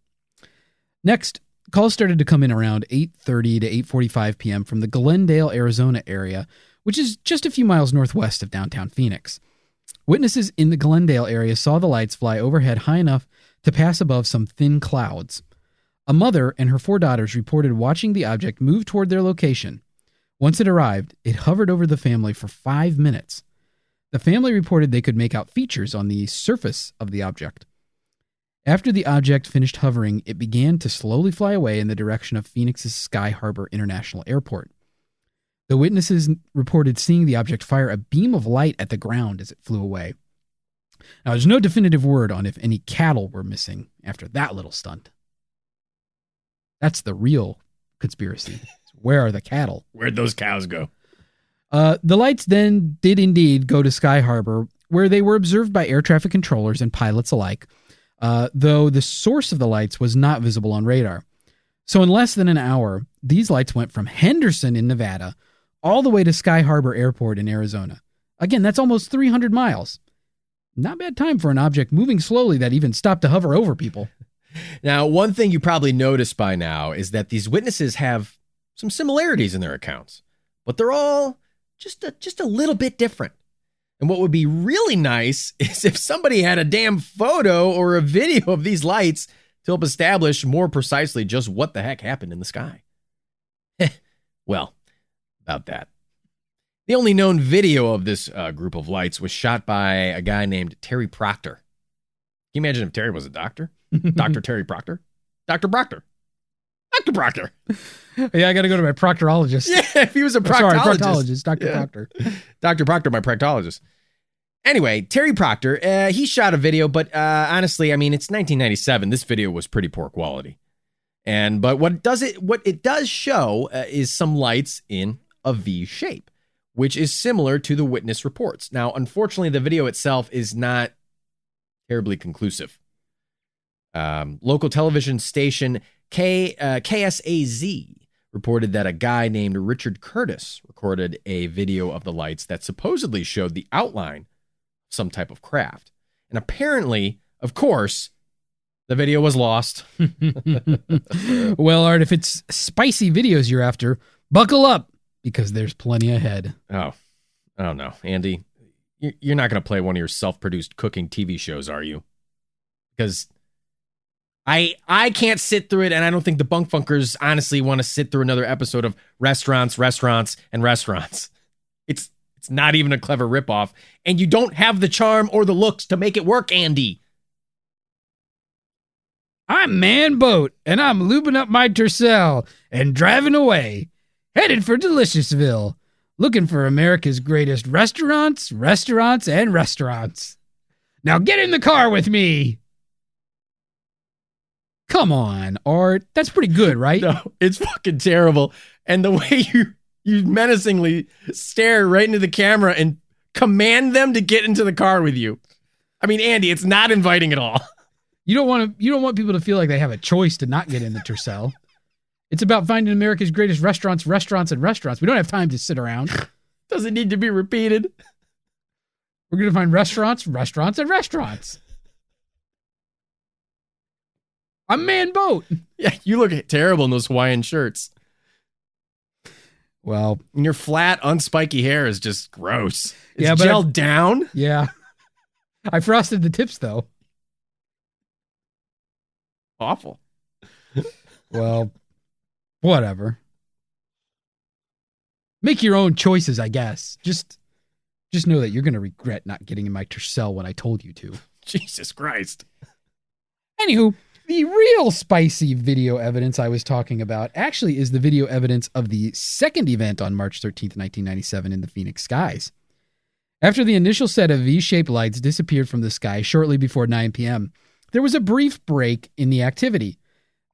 Next, calls started to come in around 8:30 to 8:45 p.m. from the Glendale, Arizona area, which is just a few miles northwest of downtown Phoenix. Witnesses in the Glendale area saw the lights fly overhead high enough to pass above some thin clouds. A mother and her four daughters reported watching the object move toward their location. Once it arrived, it hovered over the family for five minutes. The family reported they could make out features on the surface of the object. After the object finished hovering, it began to slowly fly away in the direction of Phoenix's Sky Harbor International Airport. The witnesses reported seeing the object fire a beam of light at the ground as it flew away. Now, there's no definitive word on if any cattle were missing after that little stunt. That's the real conspiracy. Where are the cattle? Where'd those cows go? Uh, the lights then did indeed go to Sky Harbor, where they were observed by air traffic controllers and pilots alike, uh, though the source of the lights was not visible on radar. So, in less than an hour, these lights went from Henderson in Nevada all the way to Sky Harbor Airport in Arizona. Again, that's almost 300 miles. Not bad time for an object moving slowly that even stopped to hover over people. [laughs] Now, one thing you probably noticed by now is that these witnesses have some similarities in their accounts, but they're all just a, just a little bit different. And what would be really nice [laughs] is if somebody had a damn photo or a video of these lights to help establish more precisely just what the heck happened in the sky. [laughs] well, about that. The only known video of this uh, group of lights was shot by a guy named Terry Proctor. Can you imagine if Terry was a doctor? [laughs] Dr. Terry Proctor? Dr. Proctor. Dr. Proctor. [laughs] yeah, I got to go to my proctorologist. [laughs] Yeah, if he was a Oh, sorry, proctologist. proctologist, Dr. Yeah. Proctor. Dr. Proctor, my proctologist. Anyway, Terry Proctor, uh, he shot a video, but uh, honestly, I mean, it's 1997. This video was pretty poor quality. And but what does it what it does show uh, is some lights in a V shape, which is similar to the witness reports. Now, unfortunately, the video itself is not terribly conclusive. Um, local television station K uh, KSAZ reported that a guy named Richard Curtis recorded a video of the lights that supposedly showed the outline of some type of craft. And apparently, of course, the video was lost. [laughs] well, Art, if it's spicy videos you're after, buckle up because there's plenty ahead. Oh, oh no, Andy, you- you're not going to play one of your self-produced cooking TV shows, are you? Because I I can't sit through it, and I don't think the Bunk Funkers honestly want to sit through another episode of restaurants, restaurants, and restaurants. It's it's not even a clever ripoff, and you don't have the charm or the looks to make it work, Andy. I'm Man Boat, and I'm lubing up my Tercel and driving away, headed for Deliciousville, looking for America's greatest restaurants, restaurants, and restaurants. Now get in the car with me. Come on, Art. That's pretty good, right? No, it's fucking terrible. And the way you you menacingly stare right into the camera and command them to get into the car with you. I mean, Andy, it's not inviting at all. You don't want to. You don't want people to feel like they have a choice to not get in the Tercel. It's about finding America's greatest restaurants, restaurants, and restaurants. We don't have time to sit around. [laughs] Doesn't need to be repeated. We're going to find restaurants, restaurants, and restaurants. I'm Man Boat. [laughs] Yeah, you look terrible in those Hawaiian shirts. Well, And your flat, unspiky hair is just gross. It's Yeah, but gelled down. yeah. [laughs] I frosted the tips though. Awful. Well, whatever. Make your own choices, I guess. Just just know that you're going to regret not getting in my Tercel when I told you to. [laughs] Jesus Christ. Anywho, The real spicy video evidence I was talking about actually is the video evidence of the second event on March 13th, 1997, in the Phoenix skies. After the initial set of V shaped lights disappeared from the sky shortly before 9 p.m., there was a brief break in the activity.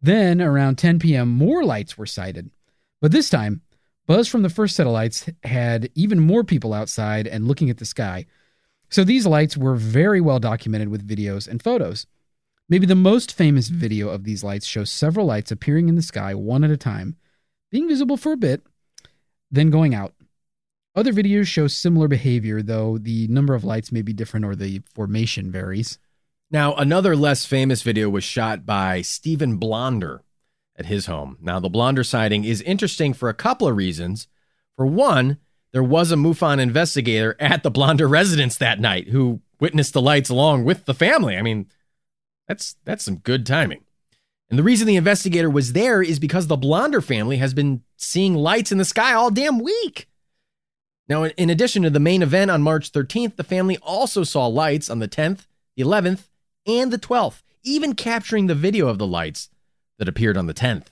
Then, around 10 p.m., more lights were sighted. But this time, buzz from the first set of lights had even more people outside and looking at the sky. So these lights were very well documented with videos and photos. Maybe the most famous video of these lights shows several lights appearing in the sky one at a time, being visible for a bit, then going out. Other videos show similar behavior, though the number of lights may be different or the formation varies. Now, another less famous video was shot by Stephen Blonder at his home. Now, the Blonder sighting is interesting for a couple of reasons. For one, there was a MUFON investigator at the Blonder residence that night who witnessed the lights along with the family. I mean, that's that's some good timing. And the reason the investigator was there is because the Blonder family has been seeing lights in the sky all damn week. Now, in addition to the main event on March 13th, the family also saw lights on the 10th, the 11th, and the 12th, even capturing the video of the lights that appeared on the 10th.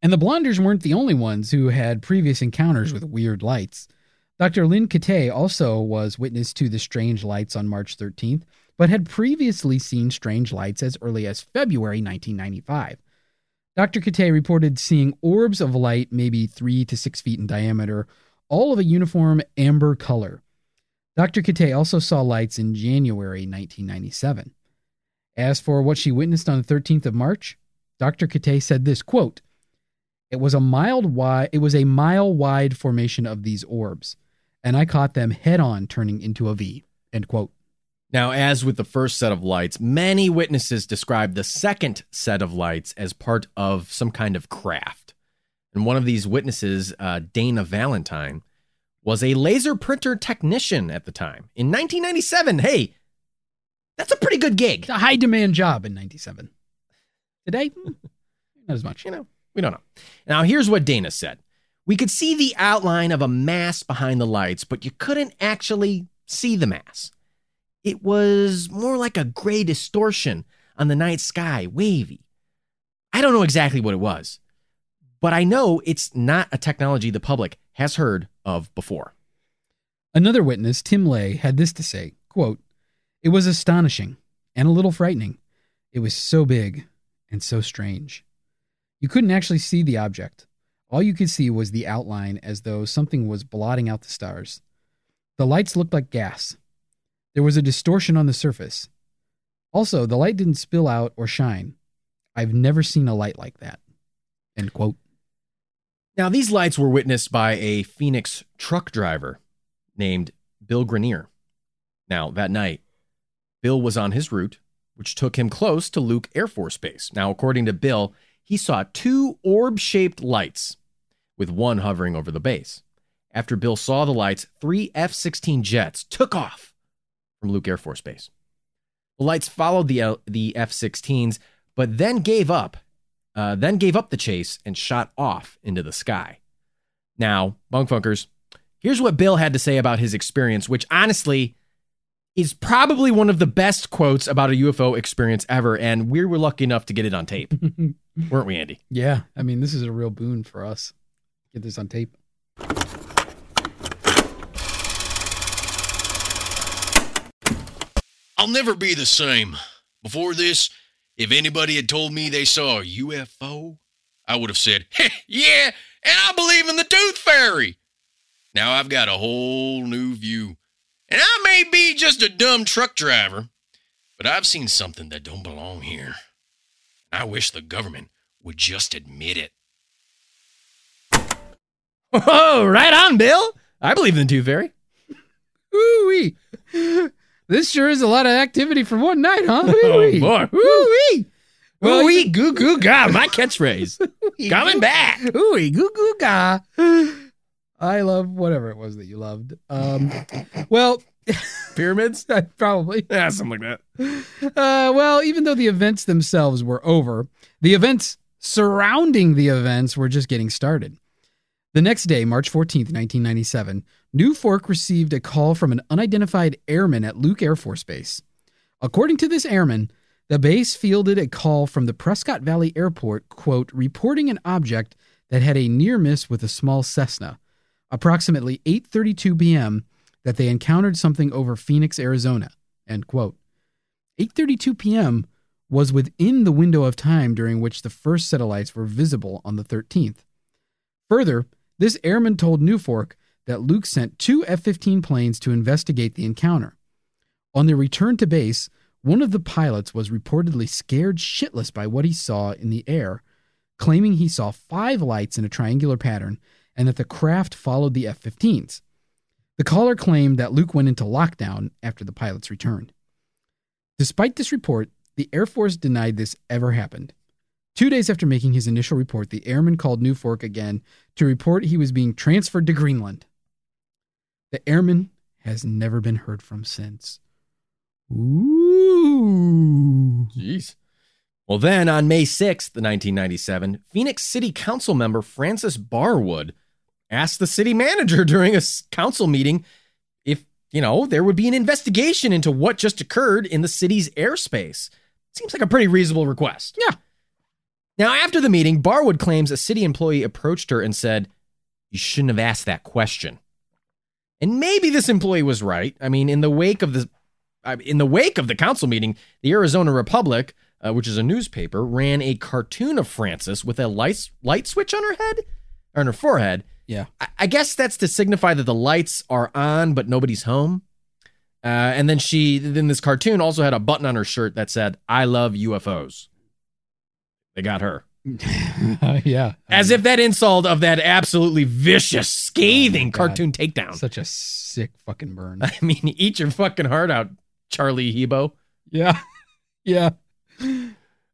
And the Blonders weren't the only ones who had previous encounters with weird lights. Dr. Lynn Kate also was witness to the strange lights on March 13th, but had previously seen strange lights as early as February 1995. Dr. Kate reported seeing orbs of light, maybe three to six feet in diameter, all of a uniform amber color. Dr. Kate also saw lights in January 1997. As for what she witnessed on the 13th of March, Dr. Kate said this quote, It was a mild wide it was a mile wide formation of these orbs, and I caught them head on turning into a V. End quote. Now, as with the first set of lights, many witnesses describe the second set of lights as part of some kind of craft. And one of these witnesses, uh, Dana Valentine, was a laser printer technician at the time. In 1997, hey, that's a pretty good gig. It's a high demand job in 97. Today, hmm, not as much. You know, we don't know. Now, here's what Dana said We could see the outline of a mass behind the lights, but you couldn't actually see the mass. It was more like a gray distortion on the night sky, wavy. I don't know exactly what it was, but I know it's not a technology the public has heard of before. Another witness, Tim Ley, had this to say quote, It was astonishing and a little frightening. It was so big and so strange. You couldn't actually see the object. All you could see was the outline as though something was blotting out the stars. The lights looked like gas. There was a distortion on the surface. Also, the light didn't spill out or shine. I've never seen a light like that. End quote. Now, these lights were witnessed by a Phoenix truck driver named Bill Grenier. Now, that night, Bill was on his route, which took him close to Luke Air Force Base. Now, according to Bill, he saw two orb shaped lights, with one hovering over the base. After Bill saw the lights, three F 16 jets took off from Luke Air Force Base. The lights followed the, L- the F 16s, but then gave up uh, then gave up the chase and shot off into the sky. Now, Bunk Funkers, here's what Bill had to say about his experience, which honestly is probably one of the best quotes about a UFO experience ever. And we were lucky enough to get it on tape, [laughs] weren't we, Andy? Yeah, I mean, this is a real boon for us. Get this on tape. I'll never be the same. Before this, if anybody had told me they saw a UFO, I would have said, hey, yeah, and I believe in the tooth fairy. Now I've got a whole new view. And I may be just a dumb truck driver, but I've seen something that don't belong here. And I wish the government would just admit it. Oh, right on, Bill. I believe in the Tooth Fairy. Ooh-wee. This sure is a lot of activity for one night, huh? Oh, boy. Ooh-wee. Well, Ooh-wee, goo goo ga, my catchphrase. [laughs] Coming back. Ooh-wee, goo goo ga. I love whatever it was that you loved. Um, well, [laughs] Pyramids? [laughs] probably. Yeah, something like that. Uh, well, even though the events themselves were over, the events surrounding the events were just getting started. The next day, March 14th, 1997, NUFORC received a call from an unidentified airman at Luke Air Force Base. According to this airman, The base fielded a call from the Prescott Valley Airport, quote, reporting an object that had a near miss with a small Cessna. Approximately 8:32 p.m. that they encountered something over Phoenix, Arizona, end quote. 8:32 p.m. was within the window of time during which the first satellites were visible on the 13th. Further, this airman told NUFORC that Luke sent two F 15 planes to investigate the encounter. On their return to base, one of the pilots was reportedly scared shitless by what he saw in the air, claiming he saw five lights in a triangular pattern and that the craft followed the F 15s. The caller claimed that Luke went into lockdown after the pilots returned. Despite this report, the Air Force denied this ever happened. Two days after making his initial report, the airman called NUFORC again to report he was being transferred to Greenland. The airman has never been heard from since. Ooh. Jeez. Well, then on May 6th, 1997, Phoenix City Council member Frances Barwood asked the city manager [laughs] during a council meeting if, you know, there would be an investigation into what just occurred in the city's airspace. Seems like a pretty reasonable request. Yeah. Now, after the meeting, Barwood claims a city employee approached her and said, You shouldn't have asked that question. And maybe this employee was right. I mean, in the wake of the in the wake of the council meeting, the Arizona Republic, uh, which is a newspaper, ran a cartoon of Frances with a light light switch on her head or on her forehead. Yeah. I, I guess that's to signify that the lights are on, but nobody's home. Uh, and then she, then this cartoon also had a button on her shirt that said, "I love UFOs." They got her. [laughs] yeah. As if that insult of that absolutely vicious, scathing Oh cartoon takedown. Such a sick fucking burn. [laughs] I mean, eat your fucking heart out, Charlie Hebdo. yeah. [laughs] Yeah.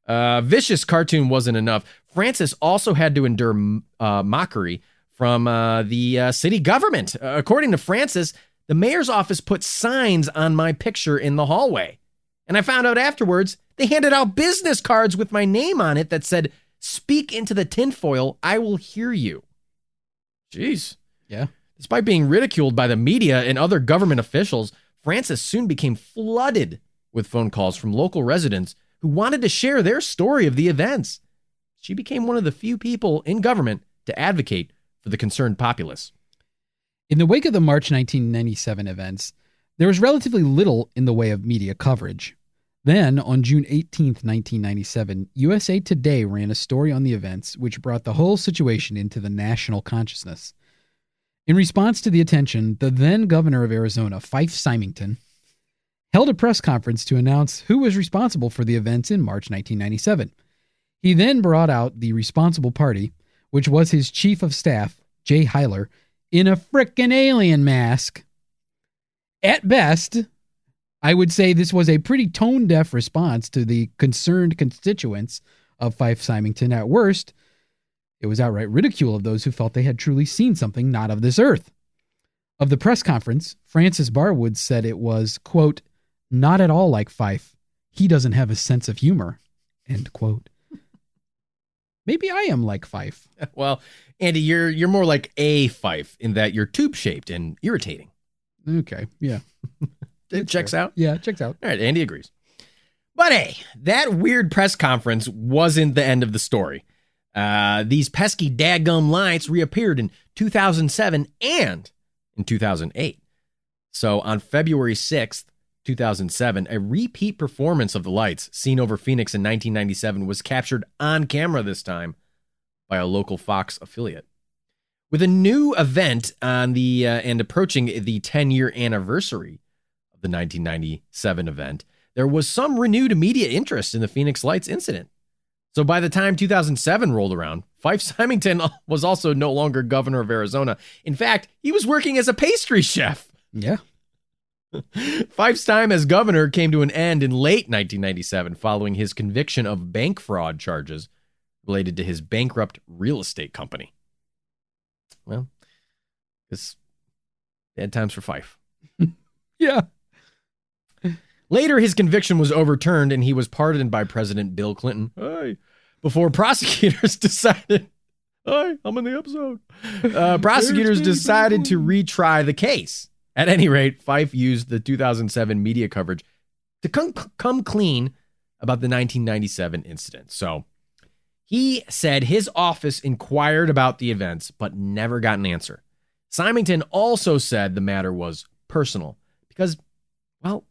Uh, vicious cartoon wasn't enough. Frances also had to endure uh, mockery from uh, the uh, city government. Uh, according to Frances, the mayor's office put signs on my picture in the hallway. And I found out afterwards they handed out business cards with my name on it that said, Speak into the tinfoil, I will hear you. Jeez. Yeah. Despite being ridiculed by the media and other government officials, Frances soon became flooded with phone calls from local residents who wanted to share their story of the events. She became one of the few people in government to advocate for the concerned populace. In the wake of the March 1997 events, there was relatively little in the way of media coverage. Then, on June 18, 1997, USA Today ran a story on the events which brought the whole situation into the national consciousness. In response to the attention, the then governor of Arizona, Fife Symington, held a press conference to announce who was responsible for the events in March 1997. He then brought out the responsible party, which was his chief of staff, Jay Heiler, in a frickin' alien mask. At best, I would say this was a pretty tone deaf response to the concerned constituents of Fife Symington. At worst, it was outright ridicule of those who felt they had truly seen something not of this earth. Of the press conference, Frances Barwood said it was, quote, not at all like Fife. He doesn't have a sense of humor, end quote. Maybe I am like Fife. [laughs] Well, Andy, you're you're more like a fife in that you're tube shaped and irritating. Okay, yeah. [laughs] It checks out. Yeah, checks out. All right, Andy agrees. But hey, that weird press conference wasn't the end of the story. Uh, these pesky daggum lights reappeared in 2007 and in 2008. So on February 6th, 2007, a repeat performance of the lights seen over Phoenix in 1997 was captured on camera this time by a local Fox affiliate. With a new event on the uh, and approaching the 10 year anniversary of the 1997 event, there was some renewed media interest in the Phoenix Lights incident. So by the time 2007 rolled around, Fife [laughs] Symington was also no longer governor of Arizona. In fact, he was working as a pastry chef. Yeah. Fife's time as governor came to an end in late 1997 following his conviction of bank fraud charges related to his bankrupt real estate company. Well, it's bad times for Fife. [laughs] Yeah. Later, his conviction was overturned and he was pardoned by President Bill Clinton. Hey, before prosecutors [laughs] decided, hey, I'm in the episode. Uh, prosecutors decided to retry the case. At any rate, Fife used the 2007 media coverage to come, come clean about the 1997 incident. So he said his office inquired about the events, but never got an answer. Symington also said the matter was personal because, well,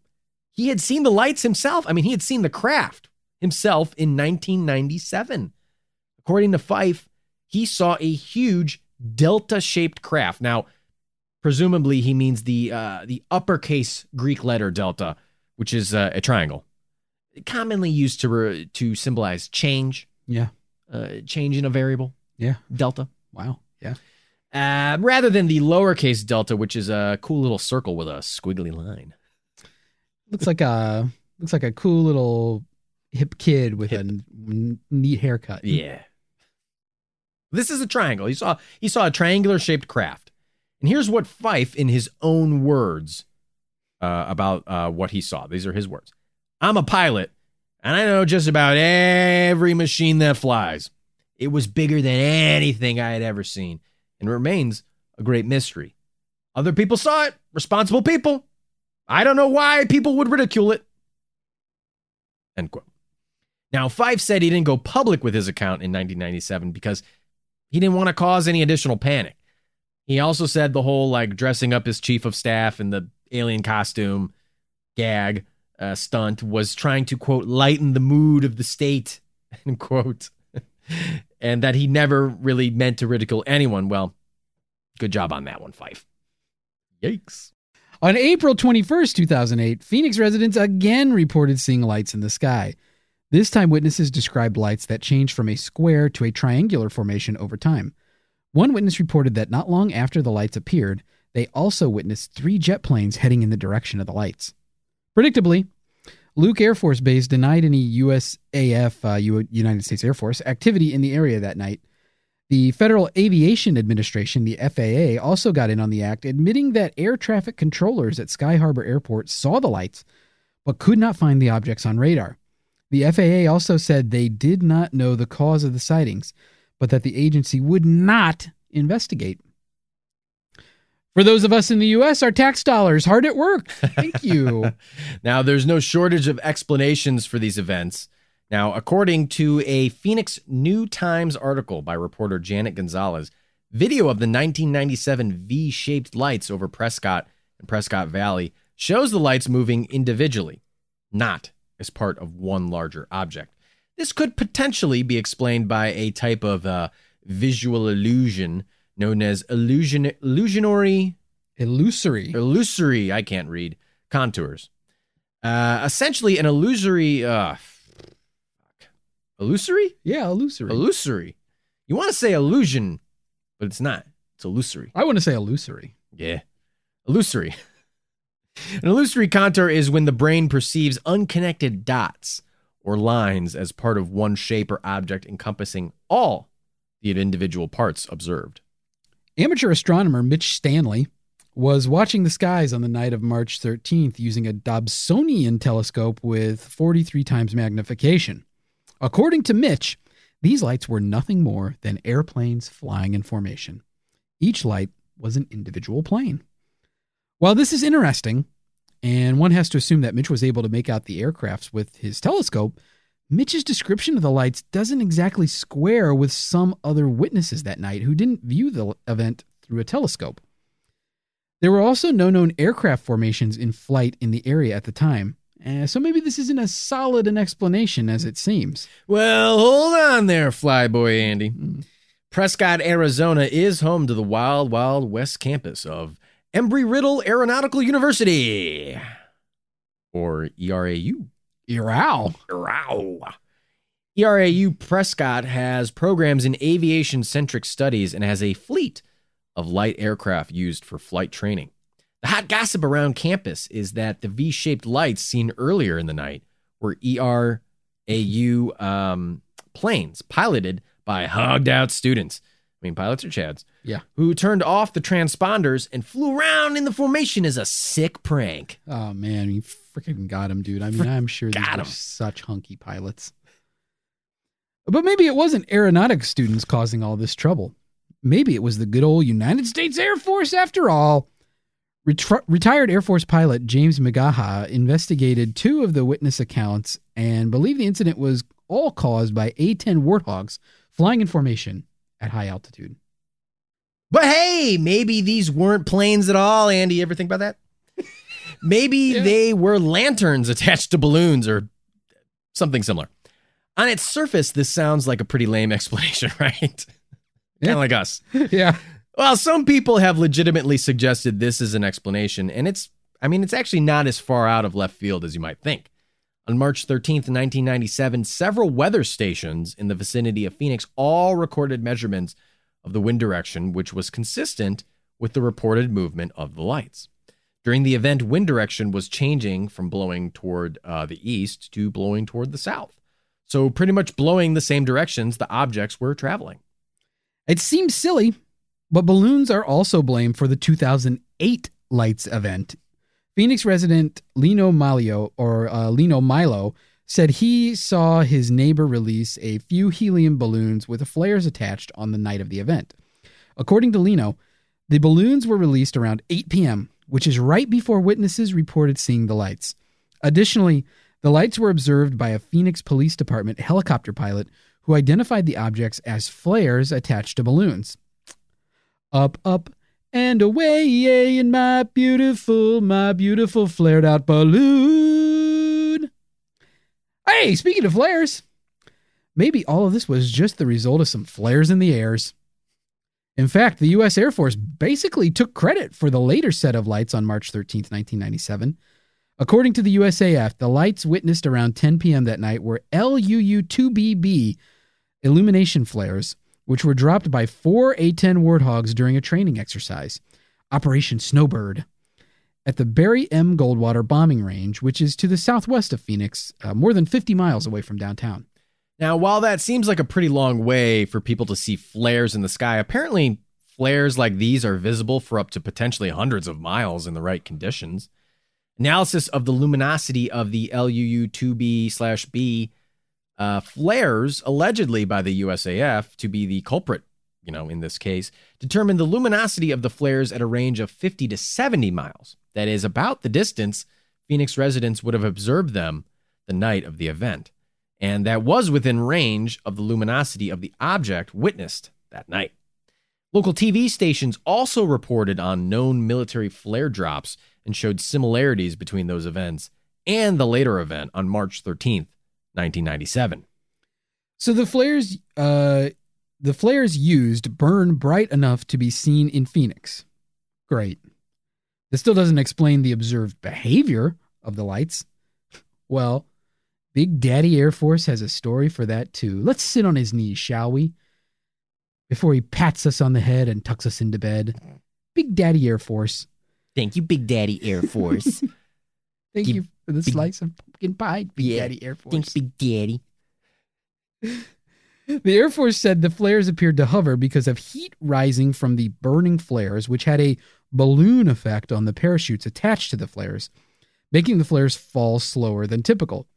he had seen the lights himself. I mean, he had seen the craft himself in 1997. According to Fife, he saw a huge delta shaped craft. Now, presumably, he means the, uh, the uppercase Greek letter delta, which is uh, a triangle, commonly used to, re- to symbolize change, Yeah. uh, change in a variable, Yeah. delta. Wow. Yeah. Uh, rather than the lowercase delta, which is a cool little circle with a squiggly line. Looks like a looks like a cool little hip kid with a n- neat haircut. Yeah. This is a triangle. He saw he saw a triangular shaped craft. And here's what Fife, in his own words, uh, about uh, what he saw. These are his words. I'm a pilot, and I know just about every machine that flies. It was bigger than anything I had ever seen, and remains a great mystery. Other people saw it, responsible people. I don't know why people would ridicule it. End quote. Now, Fife said he didn't go public with his account in 1997 because he didn't want to cause any additional panic. He also said the whole like dressing up his chief of staff in the alien costume gag uh, stunt was trying to quote lighten the mood of the state [laughs] end quote, [laughs] and that he never really meant to ridicule anyone. Well, good job on that one, Fife. Yikes. On April 21st, 2008, Phoenix residents again reported seeing lights in the sky. This time, witnesses described lights that changed from a square to a triangular formation over time. One witness reported that not long after the lights appeared, they also witnessed three jet planes heading in the direction of the lights. Predictably, Luke Air Force Base denied any USAF, uh, United States Air Force, activity in the area that night. The Federal Aviation Administration, the FAA, also got in on the act, admitting that air traffic controllers at Sky Harbor Airport saw the lights but could not find the objects on radar. The FAA also said they did not know the cause of the sightings, but that the agency would not investigate. For those of us in the U.S., our tax dollars hard at work. Thank you. [laughs] now, there's no shortage of explanations for these events. Now, according to a Phoenix New Times article by reporter Janet Gonzalez, video of the 1997 V shaped lights over Prescott and Prescott Valley shows the lights moving individually, not as part of one larger object. This could potentially be explained by a type of uh, visual illusion known as illusion illusionary Illusory. illusory I can't read contours. Uh, essentially, an illusory uh, illusory Yeah, illusory. illusory. You want to say illusion, but it's not. It's illusory. I want to say illusory. Yeah. Illusory. [laughs] An illusory contour is when the brain perceives unconnected dots or lines as part of one shape or object encompassing all the individual parts observed. Amateur astronomer Mitch Stanley was watching the skies on the night of March 13th using a Dobsonian telescope with 43 times magnification. According to Mitch, these lights were nothing more than airplanes flying in formation. Each light was an individual plane. While this is interesting, and one has to assume that Mitch was able to make out the aircrafts with his telescope, Mitch's description of the lights doesn't exactly square with some other witnesses that night who didn't view the event through a telescope. There were also no known aircraft formations in flight in the area at the time, uh, so maybe this isn't as solid an explanation as it seems. Well, hold on there, Flyboy Andy. Mm. Prescott, Arizona is home to the Wild Wild West campus of Embry Riddle Aeronautical University, or E ERAU. ERAU. ERAU Prescott has programs in aviation centric studies and has a fleet of light aircraft used for flight training. The hot gossip around campus is that the V shaped lights seen earlier in the night were ERAU um, planes piloted by hogged out students. I mean, pilots are Chads. Yeah. Who turned off the transponders and flew around in the formation as a sick prank. Oh man, you freaking got him, dude. I mean, I'm sure these are such hunky pilots. But maybe it wasn't aeronautics students causing all this trouble. Maybe it was the good old United States Air Force after all. Retri- retired Air Force pilot James McGaha investigated two of the witness accounts and believed the incident was all caused by A 10 warthogs flying in formation at high altitude. But hey, maybe these weren't planes at all, Andy. Ever think about that? [laughs] Maybe Yeah. they were lanterns attached to balloons or something similar. On its surface, this sounds like a pretty lame [laughs] explanation, right? kind Yeah. of like us. [laughs] yeah. Well, some people have legitimately suggested this is an explanation, and it's, I mean, it's actually not as far out of left field as you might think. On March 13th, 1997, several weather stations in the vicinity of Phoenix all recorded measurements of the wind direction, which was consistent with the reported movement of the lights. During the event, wind direction was changing from blowing toward uh, the east to blowing toward the south. So, pretty much blowing the same directions the objects were traveling. It seems silly, but balloons are also blamed for the 2008 lights event. Phoenix resident Lino Malio or uh, Lino Milo said he saw his neighbor release a few helium balloons with flares attached on the night of the event. According to Lino, the balloons were released around 8 p.m., which is right before witnesses reported seeing the lights. Additionally, the lights were observed by a Phoenix Police Department helicopter pilot who identified the objects as flares attached to balloons. Up, up, and away yay, in my beautiful, my beautiful flared out balloon. Hey, speaking of flares, maybe all of this was just the result of some flares in the airs. In fact, the U.S. Air Force basically took credit for the later set of lights on March 13, 1997. According to the USAF, the lights witnessed around 10 p.m. that night were LUU 2BB illumination flares, which were dropped by four A 10 Warthogs during a training exercise, Operation Snowbird, at the Barry M. Goldwater bombing range, which is to the southwest of Phoenix, uh, more than 50 miles away from downtown. Now, while that seems like a pretty long way for people to see flares in the sky, apparently flares like these are visible for up to potentially hundreds of miles in the right conditions. Analysis of the luminosity of the LUU 2B slash B uh, flares, allegedly by the USAF to be the culprit, you know, in this case, determined the luminosity of the flares at a range of 50 to 70 miles. That is about the distance Phoenix residents would have observed them the night of the event and that was within range of the luminosity of the object witnessed that night. Local TV stations also reported on known military flare drops and showed similarities between those events and the later event on March 13th, 1997. So the flares, uh, the flares used burn bright enough to be seen in Phoenix. Great. This still doesn't explain the observed behavior of the lights. [laughs] Well, Big Daddy Air Force has a story for that too. Let's sit on his knees, shall we? Before he pats us on the head and tucks us into bed. Big Daddy Air Force, Thank you, Big Daddy Air Force. [laughs] thank Give- you for the big- slice of pie, Big Yeah, Daddy Air Force. Thanks, Big [laughs] Daddy. The Air Force said the flares appeared to hover because of heat rising from the burning flares, which had a balloon effect on the parachutes attached to the flares, making the flares fall slower than typical.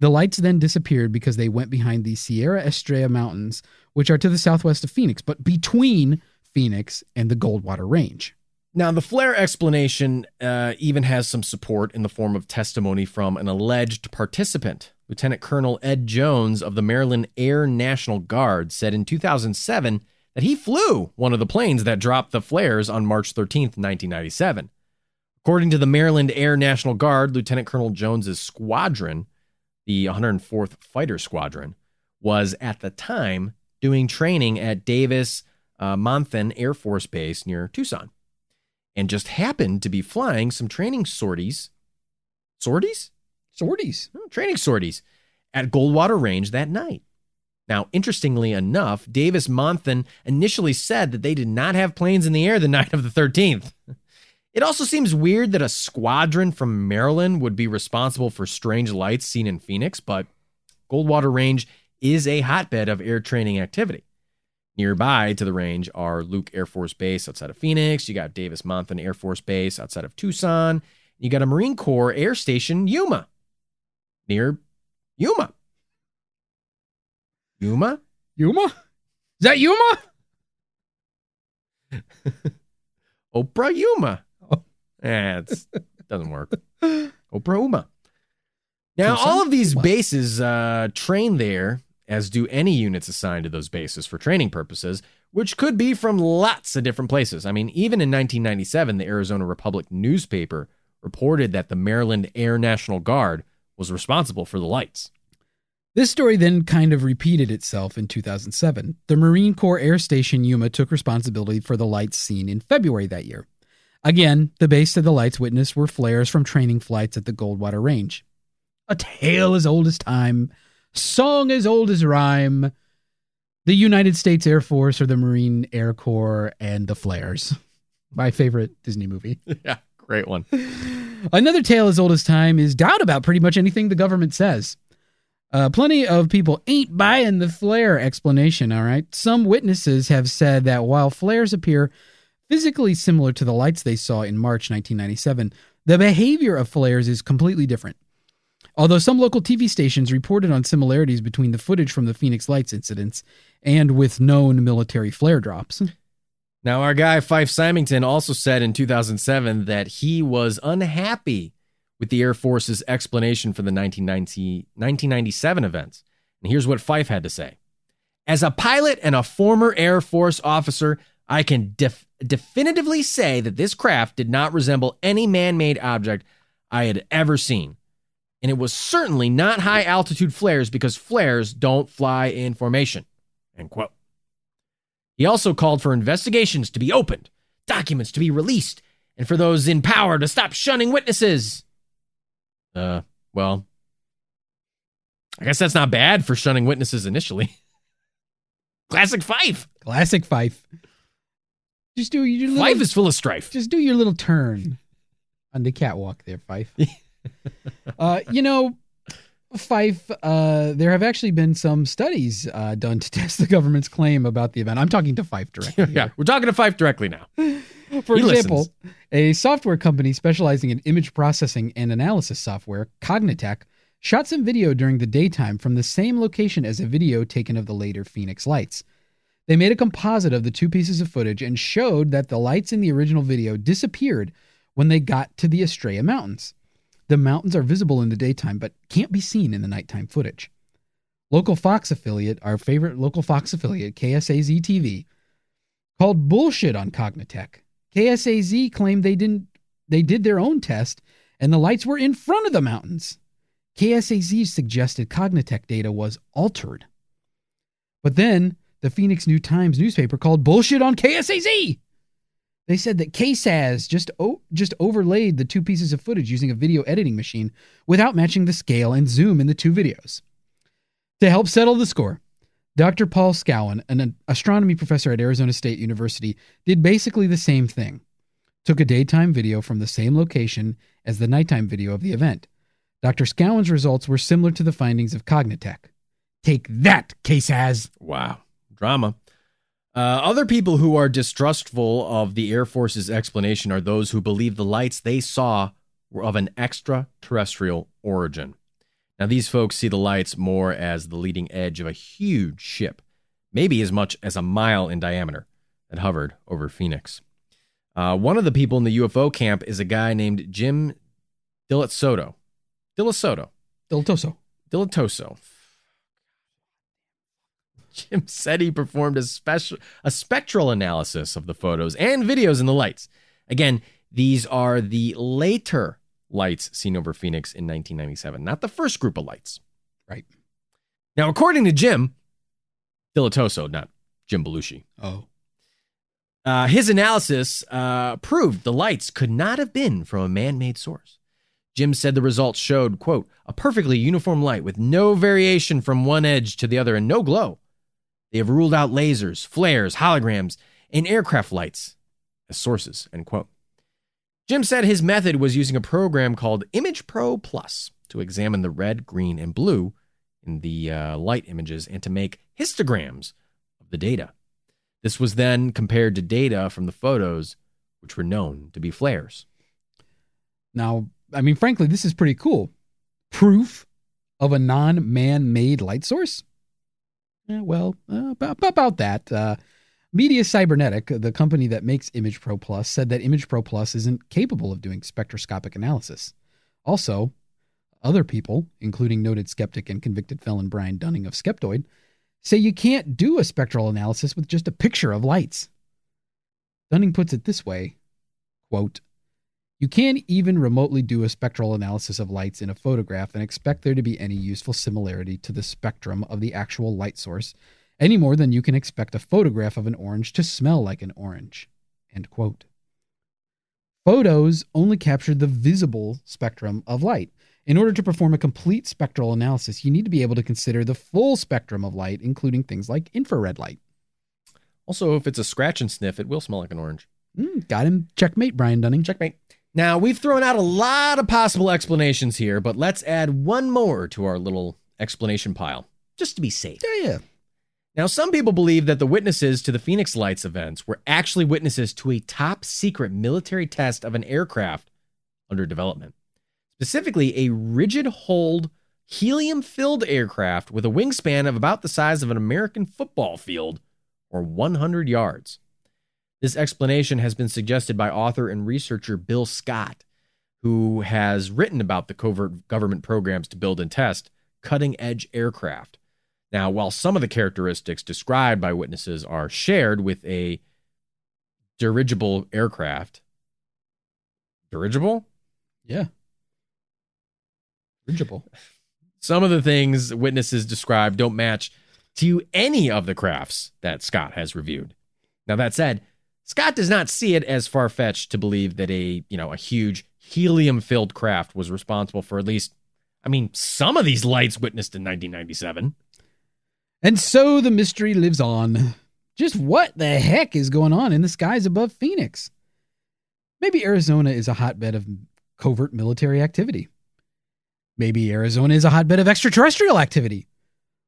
The lights then disappeared because they went behind the Sierra Estrella Mountains, which are to the southwest of Phoenix, but between Phoenix and the Goldwater Range. Now, the flare explanation uh, even has some support in the form of testimony from an alleged participant. Lieutenant Colonel Ed Jones of the Maryland Air National Guard said in 2007 that he flew one of the planes that dropped the flares on March 13, 1997. According to the Maryland Air National Guard, Lieutenant Colonel Jones's squadron, the 104th Fighter Squadron, was at the time doing training at Davis uh, Monthan Air Force Base near Tucson and just happened to be flying some training sorties. Sorties? Sorties. Oh, training sorties at Goldwater Range that night. Now, interestingly enough, Davis Monthan initially said that they did not have planes in the air the [laughs] night of the 13th. It also seems weird that a squadron from Maryland would be responsible for strange lights seen in Phoenix, but Goldwater Range is a hotbed of air training activity. Nearby to the range are Luke Air Force Base outside of Phoenix. You got Davis Monthan Air Force Base outside of Tucson. You got a Marine Corps Air Station, Yuma, near Yuma. Yuma? Yuma? Is that Yuma? [laughs] Oprah Yuma. Eh, it [laughs] doesn't work. Oprah Uma. Now, all of these bases uh, train there, as do any units assigned to those bases for training purposes, which could be from lots of different places. I mean, even in 1997, the Arizona Republic newspaper reported that the Maryland Air National Guard was responsible for the lights. This story then kind of repeated itself in 2007. The Marine Corps Air Station Yuma took responsibility for the lights seen in February that year. Again, the base of the lights witnessed were flares from training flights at the Goldwater Range. A tale as old as time, song as old as rhyme. The United States Air Force or the Marine Air Corps and the flares. My favorite Disney movie. [laughs] yeah, great one. [laughs] Another tale as old as time is doubt about pretty much anything the government says. Uh, plenty of people ain't buying the flare explanation, all right? Some witnesses have said that while flares appear physically similar to the lights they saw in March 1997, the behavior of flares is completely different. Although some local TV stations reported on similarities between the footage from the Phoenix Lights incidents and with known military flare drops. Now, our guy Fife Symington also said in 2007 that he was unhappy with the Air Force's explanation for the 1990, 1997 events. And here's what Fife had to say As a pilot and a former Air Force officer, I can def- definitively say that this craft did not resemble any man made object I had ever seen. And it was certainly not high altitude flares because flares don't fly in formation. End quote. He also called for investigations to be opened, documents to be released, and for those in power to stop shunning witnesses. Uh, well, I guess that's not bad for shunning witnesses initially. [laughs] Classic Fife. Classic Fife. Just do your little, Fife is full of strife. just do your little turn on the catwalk there, Fife. [laughs] uh, you know, Fife, uh, there have actually been some studies uh, done to [laughs] test the government's claim about the event. I'm talking to Fife directly. [laughs] yeah, we're talking to Fife directly now. [laughs] For He example, listens. a software company specializing in image processing and analysis software, Cognitech, shot some video during the daytime from the same location as a video taken of the later Phoenix lights. They made a composite of the two pieces of footage and showed that the lights in the original video disappeared when they got to the Estrella Mountains. The mountains are visible in the daytime but can't be seen in the nighttime footage. Local Fox affiliate, our favorite local Fox affiliate, KSAZ TV, called bullshit on Cognitech. KSAZ claimed they didn't they did their own test and the lights were in front of the mountains. KSAZ suggested Cognitech data was altered. But then the Phoenix New Times newspaper called bullshit on KSAZ. They said that KSAZ just o- just overlaid the two pieces of footage using a video editing machine without matching the scale and zoom in the two videos. To help settle the score, Dr. Paul Scowen, an astronomy professor at Arizona State University, did basically the same thing. Took a daytime video from the same location as the nighttime video of the event. Dr. Scowen's results were similar to the findings of Cognitech. Take that, KSAZ. Wow. Drama. Uh, other people who are distrustful of the Air Force's explanation are those who believe the lights they saw were of an extraterrestrial origin. Now, these folks see the lights more as the leading edge of a huge ship, maybe as much as a mile in diameter, that hovered over Phoenix. Uh, one of the people in the UFO camp is a guy named Jim Diletsoto. Diletsoto. Deltoso. Dilatoso. Jim said he performed a special a spectral analysis of the photos and videos in the lights. Again, these are the later lights seen over Phoenix in 1997, not the first group of lights. Right. Now, according to Jim Dilettoso, not Jim Belushi, Oh. uh, his analysis uh, proved the lights could not have been from a man-made source. Jim said the results showed, quote, a perfectly uniform light with no variation from one edge to the other and no glow. They have ruled out lasers, flares, holograms, and aircraft lights as sources, end quote. Jim said his method was using a program called Image Pro Plus to examine the red, green, and blue in the uh, light images and to make histograms of the data. This was then compared to data from the photos, which were known to be flares. Now, I mean, frankly, this is pretty cool. Proof of a non man made light source? Eh, well, uh, about, about that. Uh, Media Cybernetic, the company that makes Image Pro Plus, said that Image Pro Plus isn't capable of doing spectroscopic analysis. Also, other people, including noted skeptic and convicted felon Brian Dunning of Skeptoid, say you can't do a spectral analysis with just a picture of lights. Dunning puts it this way quote, You can't even remotely do a spectral analysis of lights in a photograph and expect there to be any useful similarity to the spectrum of the actual light source any more than you can expect a photograph of an orange to smell like an orange. End quote. Photos only capture the visible spectrum of light. In order to perform a complete spectral analysis, you need to be able to consider the full spectrum of light, including things like infrared light. Also, if it's a scratch and sniff, it will smell like an orange. Mm, got him. Checkmate, Brian Dunning. Checkmate. Now, we've thrown out a lot of possible explanations here, but let's add one more to our little explanation pile, just to be safe. Yeah, yeah. Now, some people believe that the witnesses to the Phoenix Lights events were actually witnesses to a top secret military test of an aircraft under development, specifically a rigid hold, helium filled aircraft with a wingspan of about the size of an American football field or 100 yards. This explanation has been suggested by author and researcher Bill Scott, who has written about the covert government programs to build and test cutting edge aircraft. Now, while some of the characteristics described by witnesses are shared with a dirigible aircraft, dirigible? Yeah. Dirigible. [laughs] Some of the things witnesses describe don't match to any of the crafts that Scott has reviewed. Now, that said, Scott does not see it as far fetched to believe that a you know a huge helium filled craft was responsible for at least, I mean, some of these lights witnessed in 1997. And so the mystery lives on. Just what the heck is going on in the skies above Phoenix? Maybe Arizona is a hotbed of covert military activity. Maybe Arizona is a hotbed of extraterrestrial activity.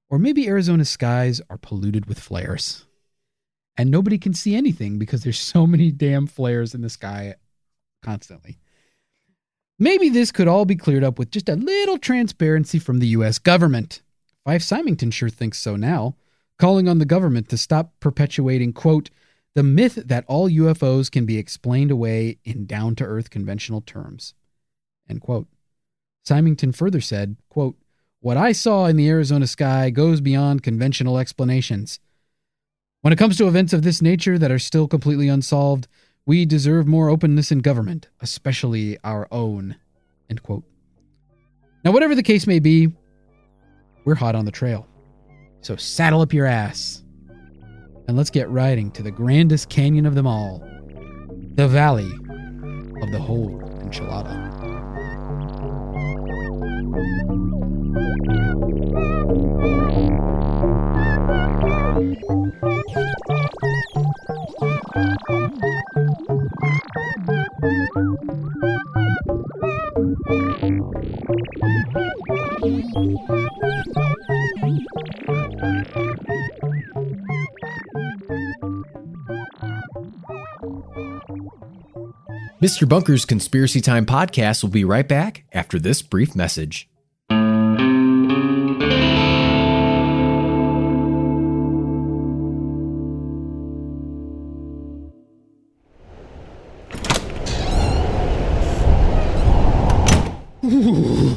Or maybe Arizona's skies are polluted with flares. And nobody can see anything because there's so many damn flares in the sky constantly. Maybe this could all be cleared up with just a little transparency from the US government. Fife Symington sure thinks so now, calling on the government to stop perpetuating, quote, the myth that all UFOs can be explained away in down to earth conventional terms. End quote. Symington further said, quote, What I saw in the Arizona sky goes beyond conventional explanations. When it comes to events of this nature that are still completely unsolved, we deserve more openness in government, especially our own. End quote. Now, whatever the case may be, we're hot on the trail. So saddle up your ass and let's get riding to the grandest canyon of them all the Valley of the Whole Enchilada. Mr. Bunker's Conspiracy Time podcast will be right back after this brief message. Ooh,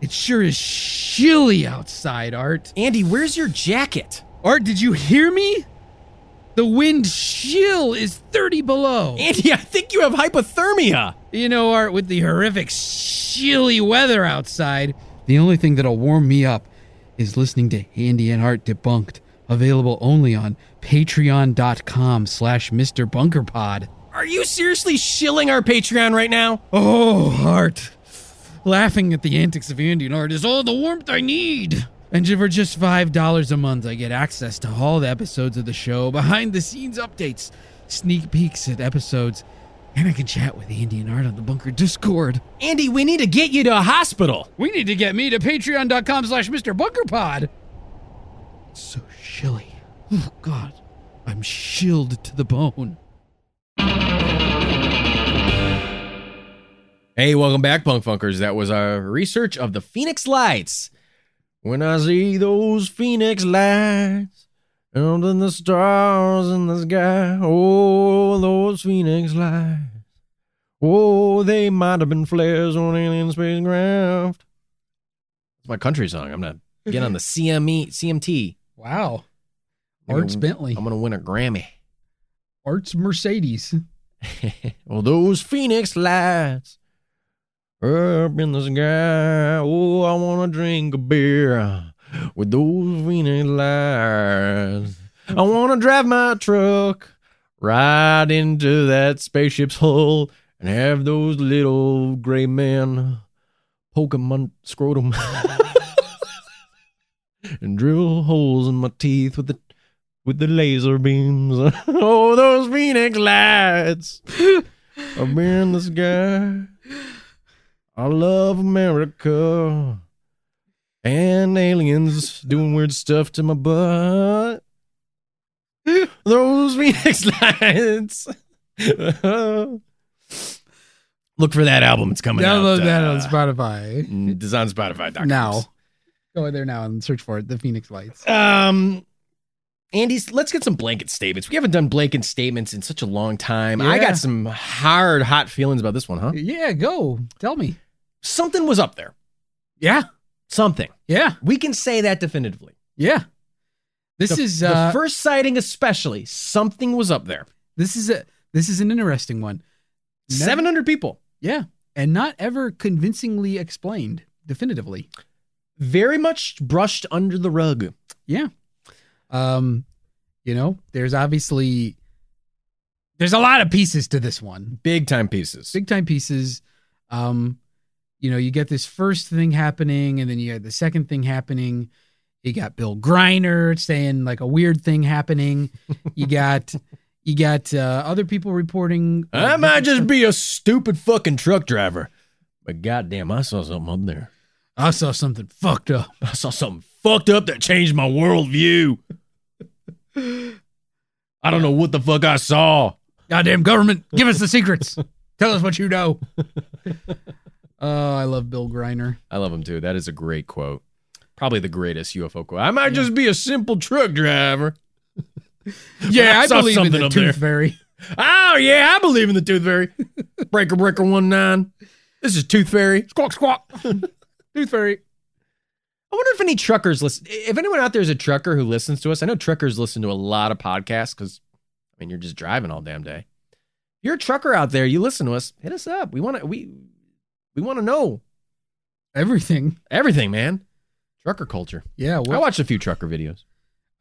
it sure is chilly outside, Art. Andy, where's your jacket? Art, did you hear me? The wind chill is 30 below. Andy, I think you have hypothermia. You know, Art, with the horrific chilly weather outside, the only thing that'll warm me up is listening to Andy and Art Debunked, available only on patreon.com slash Mr. Bunkerpod. Are you seriously shilling our Patreon right now? Oh, Art. Laughing at the antics of Andy and Art is all the warmth I need. And for just $5 a month, I get access to all the episodes of the show, behind the scenes updates, sneak peeks at episodes, and I can chat with Andy and Art on the Bunker Discord. Andy, we need to get you to a hospital. We need to get me to patreon.com slash Mr. Bunkerpod. It's so chilly. Oh, God. I'm chilled to the bone. Hey, welcome back, Punk Funkers. That was our research of the Phoenix Lights. When I see those Phoenix lights, And then the stars in the sky. Oh, those phoenix lights. Oh, they might have been flares on alien spacecraft. It's my country song. I'm gonna get on the [laughs] CME CMT. Wow. I'm Arts gonna- Bentley. I'm gonna win a Grammy. Arts Mercedes. [laughs] well, those phoenix lights up in the sky. Oh, I want to drink a beer with those phoenix lights. I want to drive my truck right into that spaceship's hull and have those little gray men poking my scrotum [laughs] and drill holes in my teeth with the with the laser beams. [laughs] oh, those phoenix lights up in the sky. I love America. And aliens doing weird stuff to my butt. [laughs] Those phoenix lights. [laughs] Look for that album. It's coming out. Download that uh, on Spotify. mm, It's on Spotify. Now. Go there now and search for it. The Phoenix Lights. Um, Andy, let's get some blanket statements. We haven't done blanket statements in such a long time. I got some hard, hot feelings about this one, huh? Yeah, go. Tell me. Something was up there. Yeah. Something. Yeah. We can say that definitively. Yeah. This the, is the uh first sighting, especially. Something was up there. this is a this is an interesting one. Seven hundred people. Yeah. And not ever convincingly explained definitively. Very much brushed under the rug. Yeah. Um, you know, there's obviously there's a lot of pieces to this one. Big time pieces. Big time pieces. Um, you know, you get this first thing happening, and then you had the second thing happening. You got Bill Greiner saying like a weird thing happening. You got you got uh, other people reporting. I might just be a stupid fucking truck driver. But goddamn, I saw something up there. I saw something fucked up. I saw something fucked up that changed my worldview. I don't know what the fuck I saw. Goddamn government, give us the secrets. Tell us what you know. Oh, I love Bill Greiner. I love him too. That is a great quote. Probably the greatest UFO quote. I might just be a simple truck driver. [laughs] Yeah, I, saw believe in the tooth there. fairy. [laughs] Oh yeah, I believe in the Tooth Fairy. [laughs] breaker breaker one nine. This is Tooth Fairy. Squawk squawk. tooth fairy. I wonder if any truckers listen. If anyone out there is a trucker who listens to us, I know truckers listen to a lot of podcasts because, I mean, you're just driving all damn day. If you're a trucker out there, you listen to us. Hit us up. We want to. We we want to know Everything. everything, man. Trucker culture. Yeah. I watched a few trucker videos.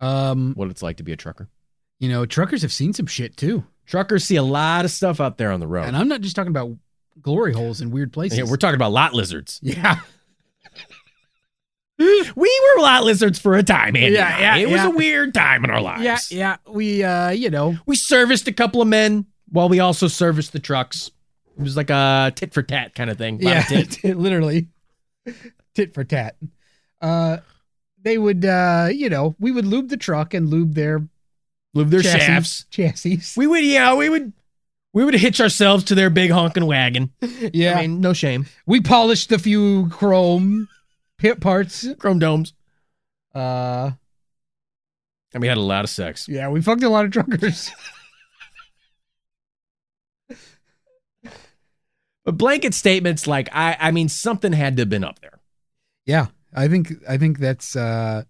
um, What it's like to be a trucker. you know, truckers have seen some shit too, Truckers see a lot of stuff out there on the road. and I'm not just talking about glory holes in weird places. Yeah, we're talking about lot lizards. yeah. [laughs] We were lot lizards for a time, Andy. Yeah, yeah, It was yeah. a weird time in our lives. Yeah, yeah. We, uh, you know, We serviced a couple of men while we also serviced the trucks. It was like a tit for tat kind of thing. Yeah, tit. [laughs] literally, tit for tat. Uh, they would, uh, you know, we would lube the truck and lube their Lube their chassis, shafts. Chassis. We would, yeah, we would, we would hitch ourselves to their big honking wagon. yeah, I mean, no shame. we polished a few chrome pit parts. Chrome domes. Uh, And we had a lot of sex. yeah, we fucked a lot of truckers. [laughs] But blanket statements like I, I mean, something had to have been up there. Yeah, I think I think that's uh,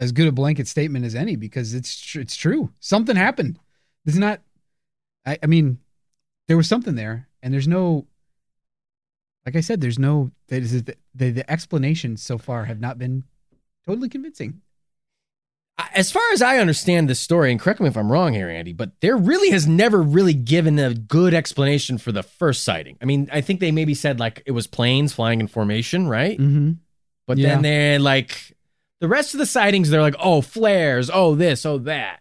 as good a blanket statement as any because it's tr- it's true. Something happened. There's not. I, I mean, there was something there, and there's no. Like I said, there's no. That is the the explanations so far have not been totally convincing. As far as I understand this story, and correct me if I'm wrong here, Andy, but there really has never really given a good explanation for the first sighting. I mean, I think they maybe said like it was planes flying in formation, right? Mm-hmm. But Yeah. then they're like the rest of the sightings, they're like, oh, flares, oh this, oh that.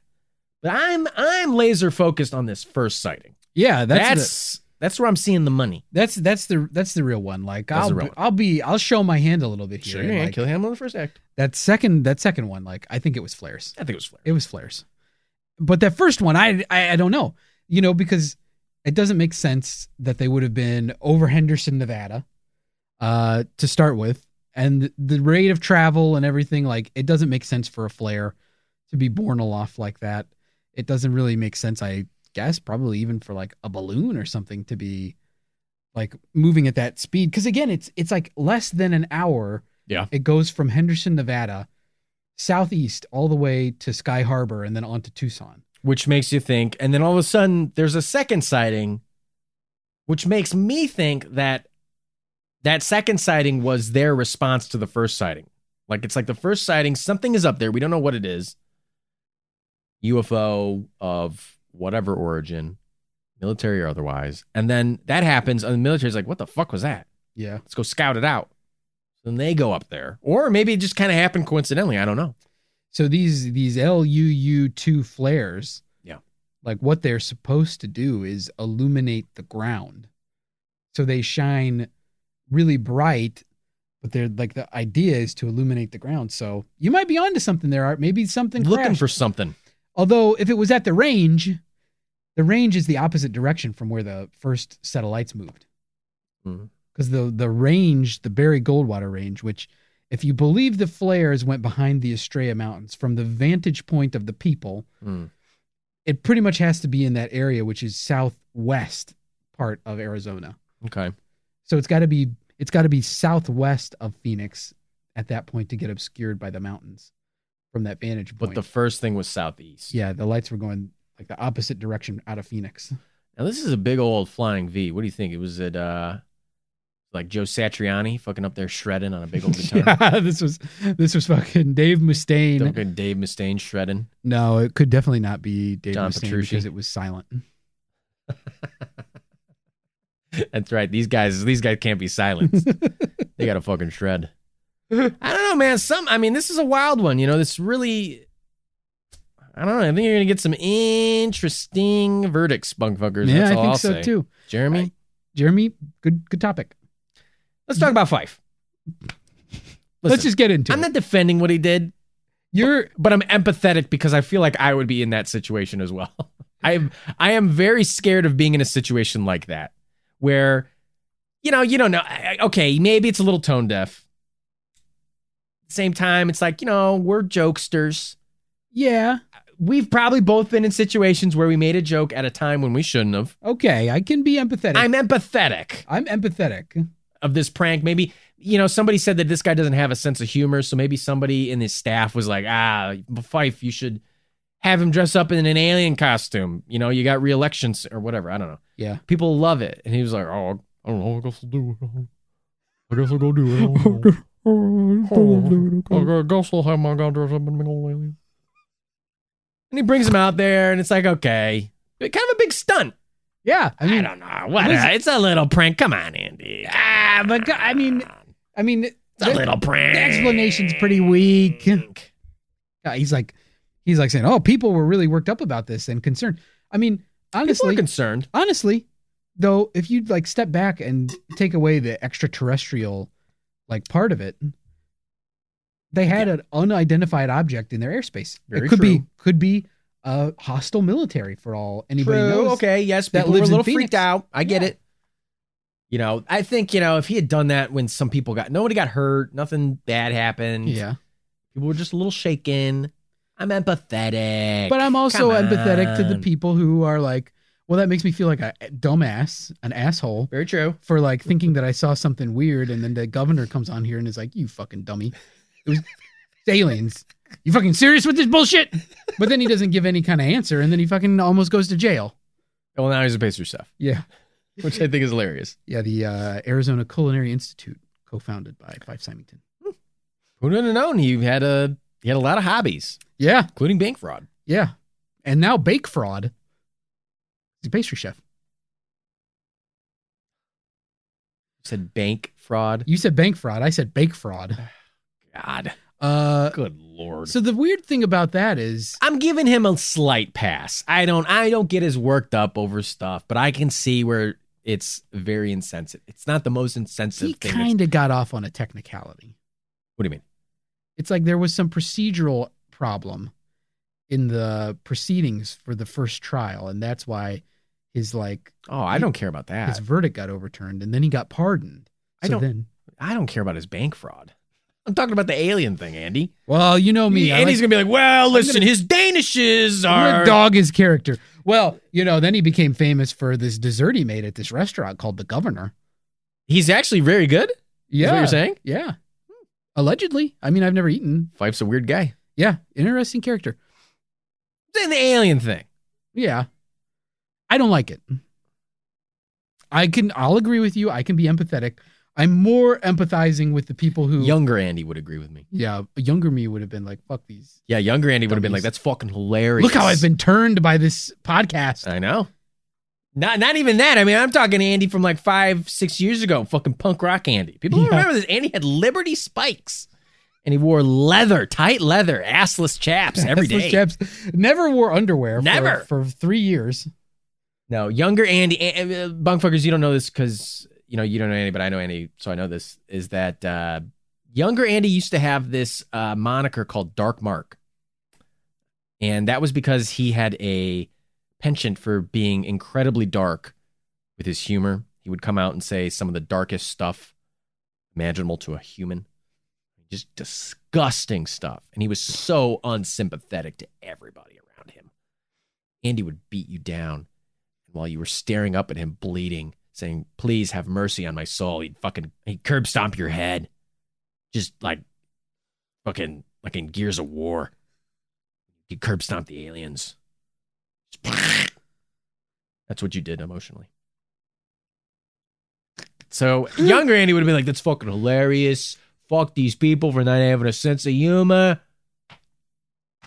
But I'm I'm laser focused on this first sighting. Yeah, that's That's that's, where I'm seeing the money. that's that's the that's the real one. Like That's I'll the real be, one. I'll be I'll show my hand a little bit here. Sure, yeah, Like, kill him on the first act. that second that second one, like I think it was flares. I think it was flare. It was flares. But that first one, I, I I don't know. You know, because it doesn't make sense that they would have been over Henderson, Nevada, uh, to start with, and the rate of travel and everything. Like, it doesn't make sense for a flare to be borne aloft like that. It doesn't really make sense. I guess probably even for like a balloon or something to be like moving at that speed. Because again, it's it's like less than an hour. Yeah. It goes from Henderson, Nevada, southeast all the way to Sky Harbor and then on to Tucson. which makes you think. And then all of a sudden, there's a second sighting, which makes me think that that second sighting was their response to the first sighting. Like it's like the first sighting, something is up there. We don't know what it is. UFO of whatever origin, military or otherwise. And then that happens, and the military's like, what the fuck was that? Yeah. Let's go scout it out. Then they go up there. Or maybe it just kind of happened coincidentally. I don't know. So these these LUU two flares, Yeah. like what they're supposed to do is illuminate the ground. So they shine really bright, but they're like the idea is to illuminate the ground. So you might be onto something there, Art. Maybe something Looking crashed. for something. Although if it was at the range, the range is the opposite direction from where the first set of lights moved. Because the the range, the Barry Goldwater range, which if you believe the flares went behind the Estrella Mountains from the vantage point of the people, Hmm. it pretty much has to be in that area, which is southwest part of Arizona. Okay. So it's got to be it's got to be southwest of Phoenix at that point to get obscured by the mountains from that vantage point. But the first thing was southeast. yeah, the lights were going like the opposite direction out of Phoenix. Now this is a big old flying V. What do you think? It was it uh like Joe Satriani fucking up there shredding on a big old guitar. [laughs] yeah, this was this was fucking Dave Mustaine. Fucking Dave Mustaine shredding. No, it could definitely not be Dave John Mustaine Petrucci. because it was silent. [laughs] That's right. These guys these guys can't be silenced. [laughs] they gotta fucking shred. I don't know, man. Some I mean, this is a wild one, you know, this really I don't know. I think you're gonna get some interesting verdicts, bunk fuckers. yeah, That's I think I'll so say. too. Jeremy, Jeremy, good good topic. let's talk about Fife. Let's just get into I'm it. not defending what he did. You're but I'm empathetic because I feel like I would be in that situation as well. [laughs] I am I am very scared of being in a situation like that where you know, you don't know okay, maybe it's a little tone deaf. At the same time it's like, you know, we're jokesters. yeah. We've probably both been in situations where we made a joke at a time when we shouldn't have. Okay, I can be empathetic. I'm empathetic I'm empathetic. of this prank. Maybe, you know, somebody said that this guy doesn't have a sense of humor. So maybe somebody in his staff was like, ah, Fife, you should have him dress up in an alien costume. You know, you got re-elections or whatever. I don't know. Yeah. People love it. And he was like, oh, I don't know. I guess I'll do it. I guess I'll go do it. I don't know. [laughs] [laughs] I guess I'll have my guy dress up in an alien. And he brings him out there, and it's like, okay. Kind of a big stunt. Yeah. I mean, I, don't know. What? it's a little prank. Come on, Andy. Ah, but I mean- I mean, It's a the- little prank. the explanation's pretty weak. uh, he's like, he's like saying, "Oh, people were really worked up about this and concerned." I mean, honestly, concerned. honestly, though, if you like step back and take away the extraterrestrial like part of it, they had an unidentified object in their airspace. Very it could be could be a hostile military for all anybody True. knows. Okay. Yes. that People were a little freaked out. I get Yeah. it. You know, I think you know if he had done that when some people got nobody got hurt, nothing bad happened. Yeah, People were just a little shaken. I'm empathetic. but I'm also empathetic to the people who are like, well, that makes me feel like a dumbass, an asshole. Very true. for like thinking that I saw something weird, and then the governor comes on here and is like, "You fucking dummy, it was aliens. You fucking serious with this bullshit?" But then he doesn't give any kind of answer, and then he fucking almost goes to jail. Well, now he's a pastry chef, Yeah, which I think is hilarious. yeah. The uh, Arizona Culinary Institute, co-founded by Fife Symington. Who would have known he had a he had a lot of hobbies, Yeah, including bank fraud. yeah. And now bake fraud. He's a pastry chef. You said bank fraud. You said bank fraud. I said bake fraud. [sighs] God, Uh, good lord. so the weird thing about that is, I'm giving him a slight pass. I don't I don't get as worked up over stuff, but I can see where it's very insensitive. It's not the most insensitive he thing. that's- kind of got off on a technicality. What do you mean? it's like there was some procedural problem in the proceedings for the first trial and that's why his like Oh, I don't care about that. his verdict got overturned and then he got pardoned I don't- then I don't care about his bank fraud. I'm talking about the alien thing, Andy. Well, you know me. I Andy's like- gonna be like, well, listen, his Danishes I'm gonna are. dog his character. Well, you know, then he became famous for this dessert he made at this restaurant called the Governor. He's actually very good. Is Yeah, what you're saying? Yeah, allegedly. I mean, I've never eaten. Fife's a weird guy. Yeah, interesting character. Then the alien thing. Yeah, I don't like it. I can. I'll agree with you. I can be empathetic. I'm more empathizing with the people who. Younger Andy would agree with me. Yeah, younger me would have been like, "Fuck these." Yeah, younger Andy would have been like, that's fucking hilarious. Look how I've been turned by this podcast. I know. Not not even that. I mean, I'm talking Andy from like five, six years ago. Fucking punk rock Andy. People Yeah. remember this. Andy had Liberty spikes, and he wore leather, tight leather, assless chaps every Assless day. chaps. Never wore underwear. for- Never. for, three years. No, younger Andy, uh, bunkfuckers, you don't know this because you know you don't know Andy, but I know Andy, so I know this. Is that uh, younger Andy used to have this uh, moniker called Dark Mark, and that was because he had a penchant for being incredibly dark with his humor. He would come out and say some of the darkest stuff imaginable to a human, just disgusting stuff, and he was so unsympathetic to everybody around him. Andy would beat you down while you were staring up at him bleeding, saying, Please have mercy on my soul. He'd fucking he'd curb stomp your head. Just like fucking like in Gears of War. He'd curb stomp the aliens. That's what you did emotionally. So younger Andy would have been like, That's fucking hilarious. Fuck these people for not having a sense of humor.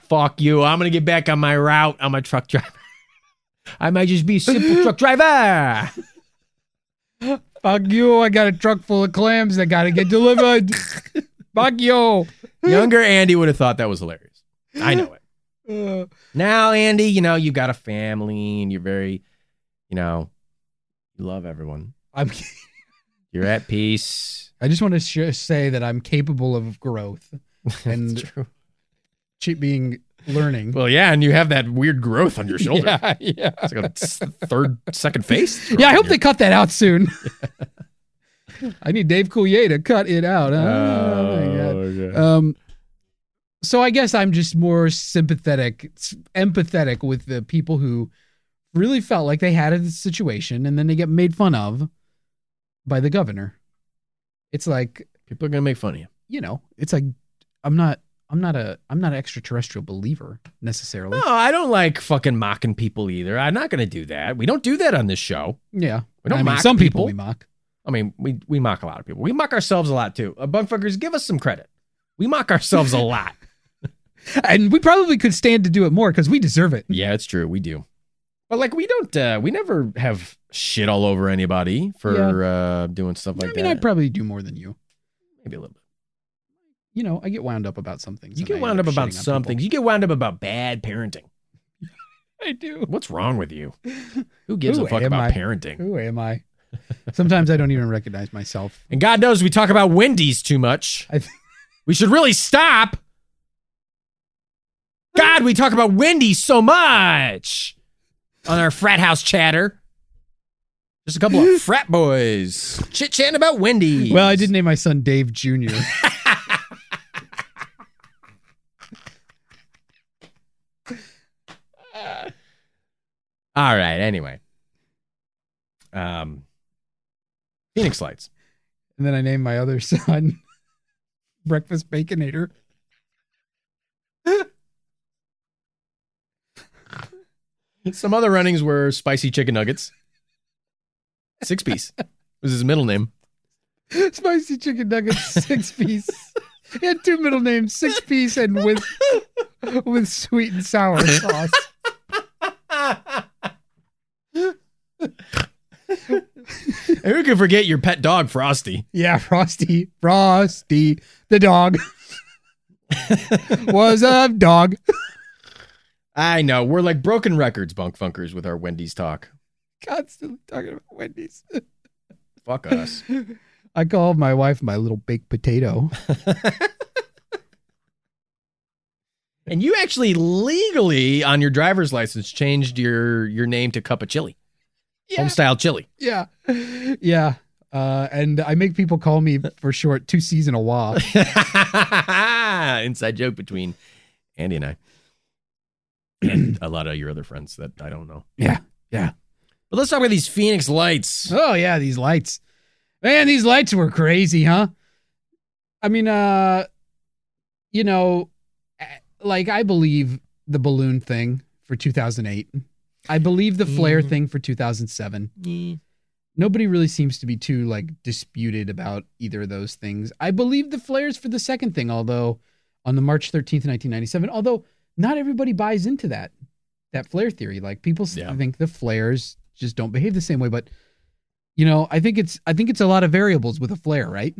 Fuck you. I'm gonna get back on my route. I'm a truck driver. [laughs] I might just be a simple [laughs] truck driver. Fuck you! I got a truck full of clams that got to get delivered. [laughs] Fuck you! Younger Andy would have thought that was hilarious. I know it. [laughs] Uh, Now, Andy, you know, you've got a family and you're very, you know, you love everyone. I'm. [laughs] You're at peace. I just want to sh- say that I'm capable of growth and That's true. ch- being learning. Well, yeah, and you have that weird growth on your [laughs] shoulder. Yeah, yeah. It's like a third, second face. [laughs] Yeah, I hope they cut that out soon. [laughs] I need Dave Coulier to cut it out. Oh, my God. Um, so I guess I'm just more sympathetic, empathetic with the people who really felt like they had a situation and then they get made fun of by the governor. It's like, People are gonna make fun of you. you know, it's like I'm not I'm not a I'm not an extraterrestrial believer necessarily. No, I don't like fucking mocking people either. I'm not gonna do that. We don't do that on this show. Yeah. We don't I mean, mock some people people. we mock. I mean, we we mock a lot of people. We mock ourselves a lot too. Uh, Bunkfuckers, give us some credit. We mock ourselves a lot. [laughs] And we probably could stand to do it more because we deserve it. Yeah, it's true. We do. But like we don't uh we never have shit all over anybody for uh doing stuff like I mean, that. I'd probably do more than you. Maybe a little bit. You know, I get wound up about some things. You get wound up about shitting on some things. You get wound up about bad parenting. [laughs] I do. What's wrong with you? Who gives Who a fuck about I? parenting? Who am I? Sometimes I don't even recognize myself. [laughs] And God knows we talk about Wendy's too much. I th- [laughs] we should really stop. God, we talk about Wendy's so much on our frat house chatter. Just a couple of frat boys chit chatting about Wendy's. Well, I did name my son Dave Jr. All right. Anyway, um, Phoenix Lights. and then I named my other [laughs] son Breakfast Baconator. Some other runnings were spicy chicken nuggets. Six piece was his middle name. Spicy chicken nuggets, six [laughs] piece. He had two middle names, six piece and with with sweet and sour sauce. [laughs] And who can forget your pet dog, Frosty? Yeah, Frosty, Frosty, the dog was a dog. I know. We're like broken records, bunk funkers, with our Wendy's talk. Constantly talking about Wendy's. Fuck us. I call my wife my little baked potato. and you actually legally on your driver's license changed your your name to Cup of Chili. Yeah. Home style chili. Yeah. Yeah. Uh, and I make people call me for short two C's and a wah. [laughs] Inside joke between Andy and I. And [clears throat] a lot of your other friends that I don't know. Yeah, yeah. But let's talk about these Phoenix lights. Oh yeah, these lights. Man, these lights were crazy, huh? I mean, uh you know, eh, like I believe the balloon thing for 2008. I believe the flare Mhm. thing for 2007. Nobody really seems to be too like disputed about either of those things. I believe the flares for the second thing, although on the March 13th, 1997, although not everybody buys into that that flare theory. Like people Yeah. think the flares just don't behave the same way, but you know, I think it's I think it's a lot of variables with a flare, right?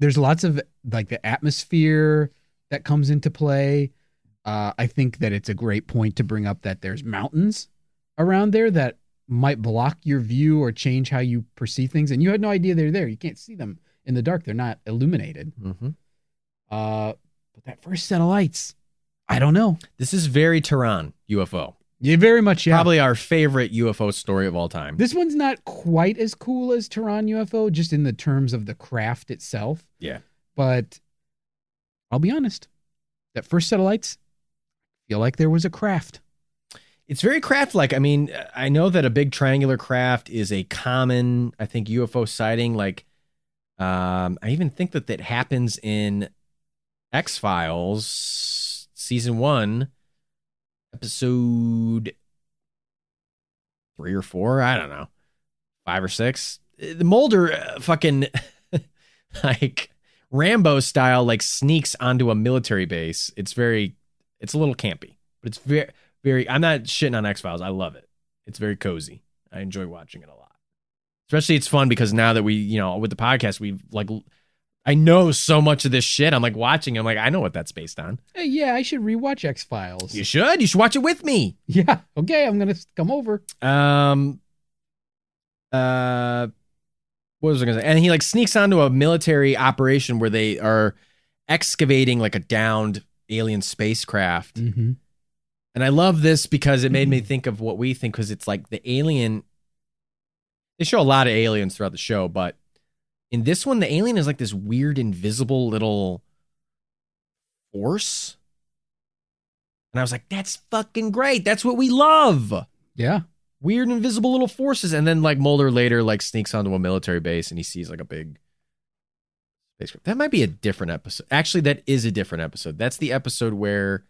There's lots of like the atmosphere that comes into play. Uh, I think that it's a great point to bring up that there's mountains around there that might block your view or change how you perceive things, and you had no idea they're there. You can't see them in the dark; they're not illuminated. Mm-hmm. Uh, but that first set of lights, I don't know. This is very Tehran UFO. Yeah, very much. Yeah. Probably our favorite UFO story of all time. This one's not quite as cool as Tehran UFO, just in the terms of the craft itself. Yeah. But I'll be honest, that first set of lights, feel like there was a craft. It's very craft like. I mean, I know that a big triangular craft is a common, I think, UFO sighting. Like, um, I even think that that happens in X Files season one, episode three or four. I don't know, five or six. The Mulder uh, fucking [laughs] like Rambo style, like sneaks onto a military base. It's very, it's a little campy, but it's very very I'm not shitting on X Files. I love it. It's very cozy. I enjoy watching it a lot. Especially it's fun because now that we, you know, with the podcast, we've like I know so much of this shit. I'm like watching. I'm like, I know what that's based on. Hey, yeah, I should rewatch X Files. You should. You should watch it with me. Yeah. Okay, I'm gonna come over. Um uh what was I gonna say? And he like sneaks onto a military operation where they are excavating like a downed alien spacecraft. Mm-hmm. And I love this because it made me mm-hmm. think of what we think because it's like the alien. They show a lot of aliens throughout the show, but in this one, the alien is like this weird, invisible little force. And I was like, that's fucking great. That's what we love. Yeah. Weird, invisible little forces. And then like Mulder later like sneaks onto a military base and he sees like a big spacecraft. That might be a different episode. Actually, that is a different episode. That's the episode where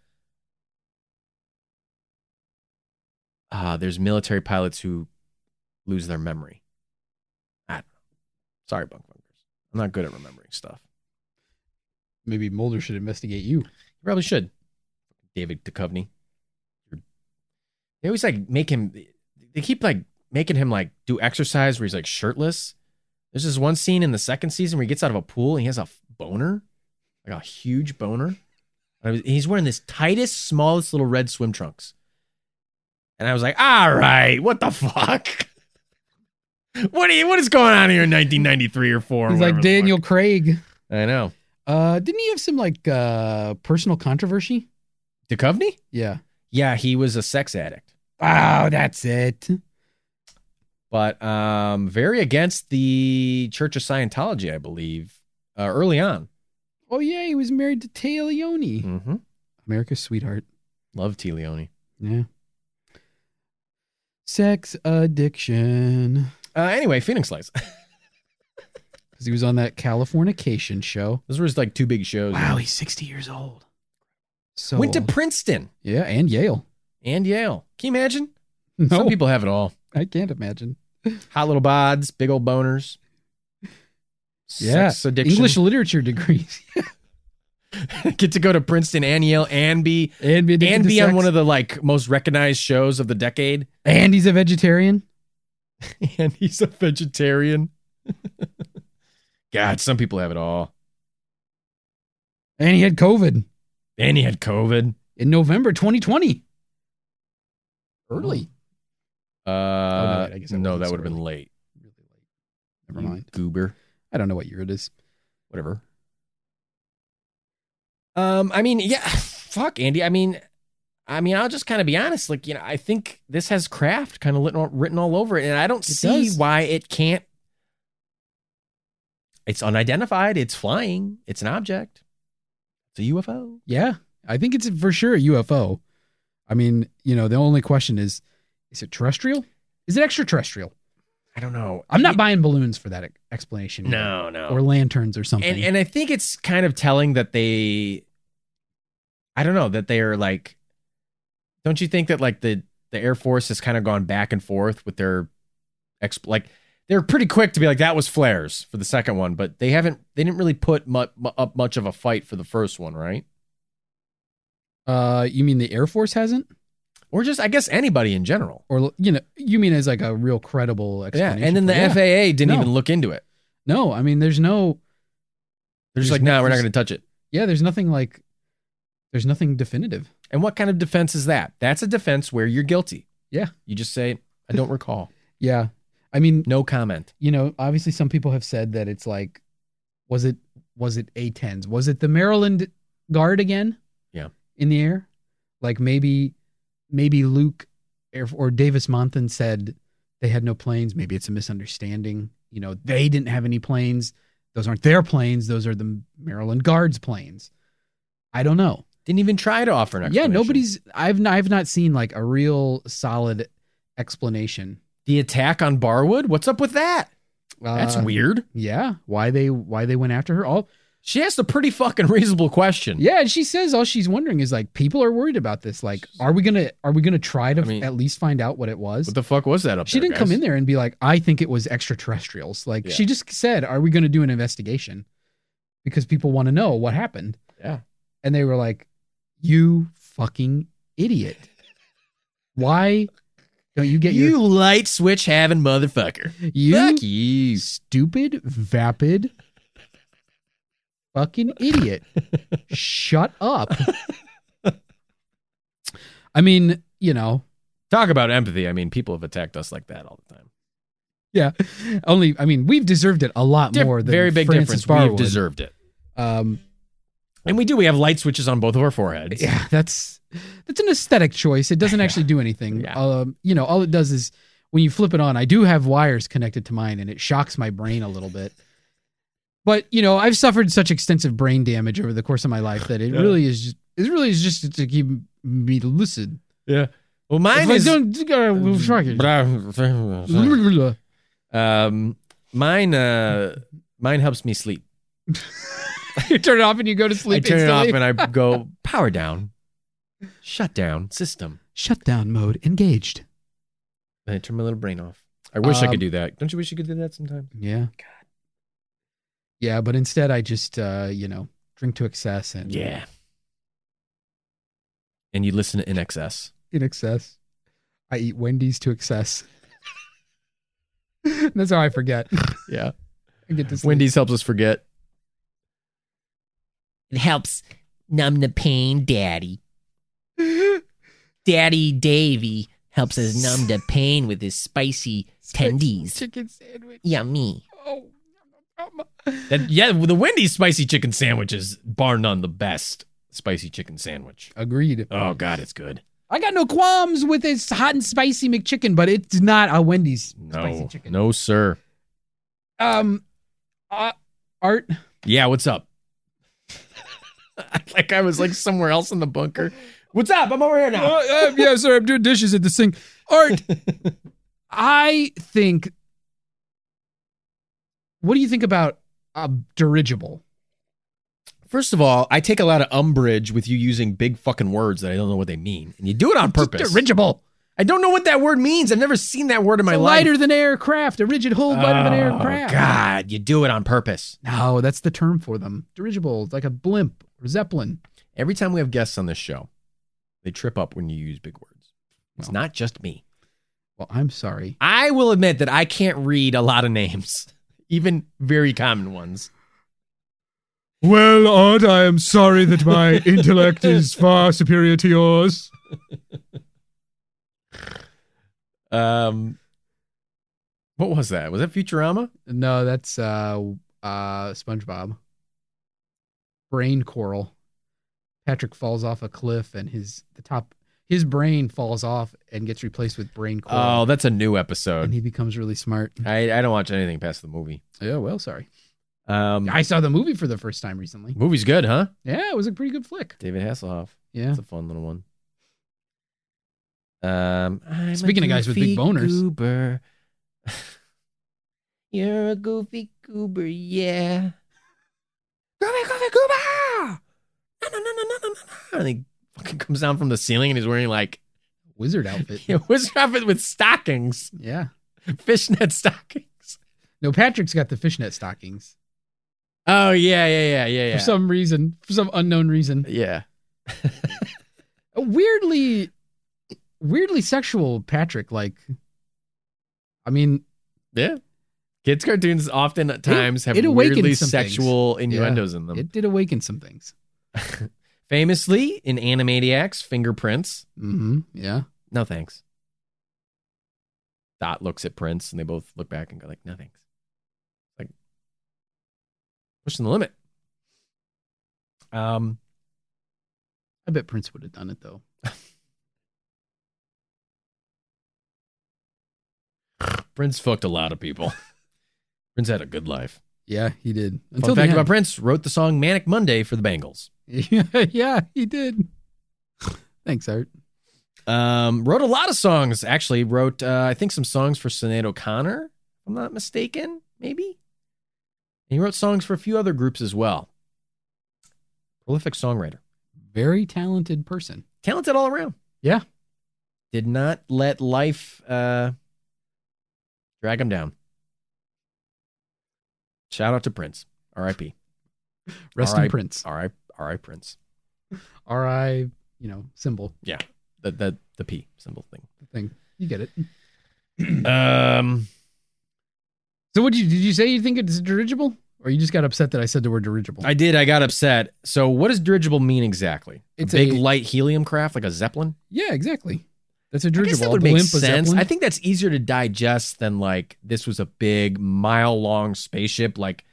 uh, there's military pilots who lose their memory. I don't know. Sorry, bunk bunkers. I'm not good at remembering stuff. Maybe Mulder should investigate you. You probably should. David Duchovny. They always like make him. They keep like making him like do exercise where he's like shirtless. There's this one scene in the second season where he gets out of a pool and he has a boner, like a huge boner. Was- he's wearing this tightest, smallest little red swim trunks. And I was like, all right, what the fuck? [laughs] What are you, what is going on here in 1993 or four? or He's whatever like? Daniel Craig. I know. Uh, didn't he have some like uh personal controversy? Duchovny? Yeah. Yeah, he was a sex addict. Oh, that's it. but um, very against the Church of Scientology, I believe, uh, early on. Oh yeah, he was married to Leoni, Mm-hmm. America's sweetheart. Love Téa Leoni. Yeah. Sex addiction. Uh, anyway, Phoenix Lights. Because [laughs] he was on that Californication show. Those were his like two big shows. Wow, he's 60 years old. So Went to old. Princeton yeah, and Yale. and Yale. Can you imagine? Some people have it all. I can't imagine. Hot little bods, big old boners. Yeah, Sex addiction. English literature degrees [laughs] [laughs] Get to go to Princeton and Yale and be and be and be on one of the like most recognized shows of the decade. and he's a vegetarian. [laughs] and he's a vegetarian. [laughs] God, some people have it all. And he had COVID And he had COVID. in November 2020. Early. Uh, no, I guess that no, that would have been late. Really late. Never mind. goober. I don't know what year it is. Whatever. Um, I mean, yeah, fuck, Andy. I mean, I mean, I'll just kind of be honest. Like, you know, I think this has craft kind of written all, written all over it, and I don't It see does. why it can't It's unidentified. It's flying. It's an object. It's a UFO. Yeah, I think it's for sure a UFO. I mean, you know, the only question is, is it terrestrial? Is it extraterrestrial? I don't know. I'm not It- buying balloons for that explanation. either. No, no. Or lanterns or something. and and I think it's kind of telling that they I don't know that they are like don't you think that like the the Air Force has kind of gone back and forth with their exp like they're pretty quick to be like that was flares for the second one, but they haven't they didn't really put mu- mu- up much of a fight for the first one, right? uh, you mean the Air Force hasn't? Or just I guess anybody in general. Or you know, you mean as like a real credible explanation? Yeah, and then the yeah. FAA didn't No. even look into it. No, I mean, there's no. They're just like, no- no, we're not going to touch it. Yeah, there's nothing like. There's nothing definitive. And what kind of defense is that? That's a defense where you're guilty. Yeah. You just say, I don't recall. [laughs] Yeah, I mean, No comment. you know, obviously some people have said that it's like, was it was it A-10s? Was it the Maryland Guard again? Yeah. In the air, like maybe maybe Luke or Davis Monthan said they had no planes. Maybe it's a misunderstanding. You know, they didn't have any planes. Those aren't their planes. Those are the Maryland Guards planes. I don't know. Didn't even try to offer an Yeah, nobody's. I've I've not seen like a real solid explanation. The attack on Barwood? What's up with that? That's Uh, weird. Yeah, why they why they went after her? All She asked a pretty fucking reasonable question. yeah, and she says all she's wondering is like people are worried about this. Like, are we gonna are we gonna try to I mean- at least find out what it was? What the fuck was that up she there, didn't come in there and be like, I think it was extraterrestrials. Like Yeah. she just said, are we gonna do an investigation? Because people want to know what happened. Yeah. And they were like, you fucking idiot. Why don't you get You your light switch having motherfucker. you Fuck you. stupid, vapid, fucking idiot. [laughs] Shut up. I mean, you know, Talk about empathy. I mean, people have attacked us like that all the time. yeah. Only, I mean, we've deserved it a lot Diff- more than very big Frances difference. We've deserved it. Um, And we do. We have light switches on both of our foreheads. yeah, that's that's an aesthetic choice. It doesn't actually do anything. Yeah. Um, you know, all it does is when you flip it on, I do have wires connected to mine, and it shocks my brain a little bit. But you know, I've suffered such extensive brain damage over the course of my life that it Yeah. really is. Just, it really is just to keep me lucid. Yeah. Well, mine if I is. don't, uh, um, mine. Uh, mine helps me sleep. [laughs] you turn it off and you go to sleep. I turn it off and I [laughs] go power down, shut down system. shutdown mode engaged. And I turn my little brain off. I wish I Um, could do that. Don't you wish you could do that sometime? Yeah. God. Yeah, but instead I just uh, you know, drink to excess and Yeah. And you listen to In Excess. in excess. I eat Wendy's to excess. [laughs] That's how I forget. [laughs] Yeah. [laughs] I get this. Wendy's helps us forget. It helps numb the pain, Daddy. Daddy Davy helps us numb the pain with his spicy tendies. chicken sandwich. Yummy. Oh. That yeah, the Wendy's spicy chicken sandwich is bar none the best spicy chicken sandwich. Agreed. Oh god, it's good. I got no qualms with this hot and spicy McChicken, but it's not a Wendy's spicy chicken. no, sir. Um, uh, Art, Yeah, what's up? [laughs] like I was like somewhere else in the bunker. What's up? I'm over here now. Uh, uh, yeah, sorry, I'm doing dishes at the sink. Art, [laughs] I think. What do you think about a dirigible? First of all, I take a lot of umbrage with you using big fucking words that I don't know what they mean, and you do it on purpose. Dirigible. I don't know what that word means. I've never seen that word in my life. lighter than aircraft, a rigid hull lighter than Oh, aircraft. God, you do it on purpose. No, that's the term for them. Dirigible, like a blimp or zeppelin. Every time we have guests on this show, they trip up when you use big words. It's Well. not just me. Well, I'm sorry. I will admit that I can't read a lot of names, [laughs] even very common ones. Well, Odd, I am sorry that my [laughs] intellect is far superior to yours. Um, what was that? Was that Futurama? No, that's uh uh SpongeBob. Brain coral. Patrick falls off a cliff and his the top his brain falls off and gets replaced with brain coral. Oh, that's a new episode. and episode. he becomes really smart. I, I don't watch anything past the movie. Yeah, well, sorry. Um, I saw the movie for the first time recently. movie's good, huh? Yeah, it was a pretty good flick. David Hasselhoff. Yeah. It's a fun little one. Um, I'm a Speaking of guys with big goofy boners. goober. [laughs] You're a goofy goober, yeah. Goofy, goofy goober! No, no, no, no, no, no, no. And fucking comes down from the ceiling and he's wearing like Wizard outfit. [laughs] a wizard outfit with stockings, yeah. fishnet [laughs] stockings. No, Patrick's got the fishnet stockings Oh yeah, yeah, yeah, yeah, yeah. for some reason, for some unknown reason. yeah. [laughs] Weirdly, weirdly sexual. Patrick, like, I mean, Yeah. Kids cartoons often at times have it awakens weirdly some things. sexual innuendos in them. it did awaken some things. Famously in Animaniacs, fingerprints. Mm-hmm. Yeah. No thanks. Dot looks at Prince and they both look back and go like, no thanks. Like pushing the limit. Um I bet Prince would have done it though. [laughs] Prince fucked a lot of people. [laughs] Prince had a good life. Yeah, he did. Fun fact end. about Prince, wrote the song Manic Monday for the Bangles. [laughs] Yeah, he did. Thanks, Art. Um, wrote a lot of songs. Actually, wrote uh, I think some songs for Sinead O'Connor, if I'm not mistaken, maybe. And he wrote songs for a few other groups as well. Prolific songwriter, Very talented person. talented all around. Yeah. Did not let life uh, drag him down. Shout out to Prince, R.I.P. Rest R.I. in Prince. R.I. R.I. Prince. R.I. You know, symbol Yeah. The the the P symbol thing. The thing. You get it. [clears throat] Um. So, what did you did you say? You think it's dirigible, or you just got upset that I said the word dirigible? I did. I got upset. So, what does dirigible mean exactly? It's a big a- light helium craft, like a zeppelin. yeah, exactly. That's a dirigible. I guess that would make sense. I think that's easier to digest than like this was a big mile long spaceship, like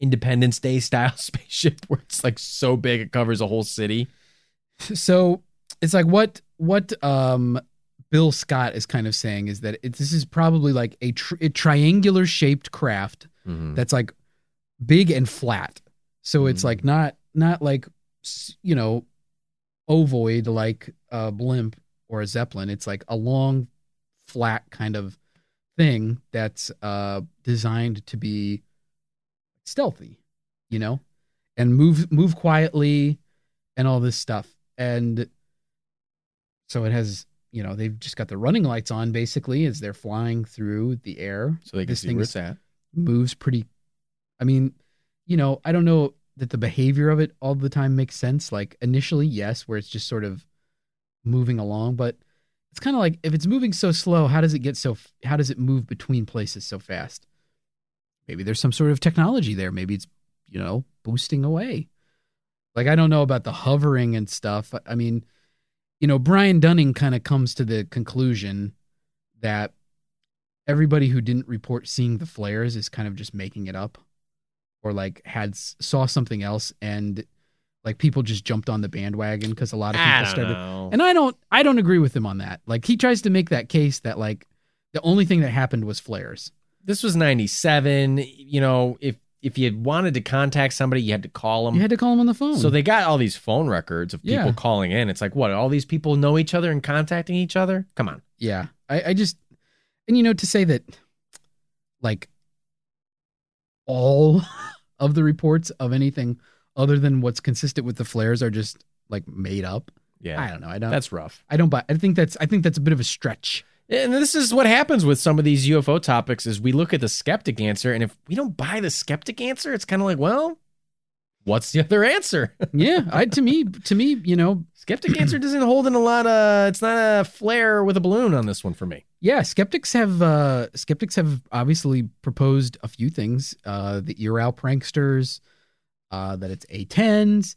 Independence Day style [laughs] spaceship, where it's like so big it covers a whole city. so. It's like what what um Bill Scott is kind of saying is that it, this is probably like a, tr- a triangular shaped craft Mhm. that's like big and flat. So it's Mhm. like not not like you know ovoid like a blimp or a zeppelin. It's like a long flat kind of thing that's uh designed to be stealthy, you know, and move move quietly and all this stuff. And so it has, you know, they've just got the running lights on basically as they're flying through the air So they can this see where it's at. moves pretty I mean, you know, I don't know that the behavior of it all the time makes sense. Like initially, yes, where it's just sort of moving along, but it's kind of like if it's moving so slow, how does it get so how does it move between places so fast? Maybe there's some sort of technology there. Maybe it's, you know, boosting away. Like I don't know about the hovering and stuff. I mean, you know, Brian Dunning kind of comes to the conclusion that everybody who didn't report seeing the flares is kind of just making it up or like had saw something else and like people just jumped on the bandwagon because a lot of people started know. and i don't i don't agree with him on that like he tries to make that case that like the only thing that happened was flares this was 97 you know if if you wanted to contact somebody you had to call them. You had to call them on the phone. So they got all these phone records of people Yeah. calling in. It's like what all these people know each other and contacting each other? Come on. Yeah. I, I just and you know to say that like all [laughs] of the reports of anything other than what's consistent with the flares are just like made up? Yeah. I don't know. I don't that's rough. I don't buy i think that's i think that's a bit of a stretch and this is what happens with some of these ufo topics is we look at the skeptic answer and if we don't buy the skeptic answer it's kind of like well what's the other answer? [laughs] Yeah i to me to me you know skeptic answer [clears throat] doesn't hold in a lot of it's not a flare with a balloon on this one for me. Yeah skeptics have uh skeptics have obviously proposed a few things uh the owl pranksters uh that it's a10s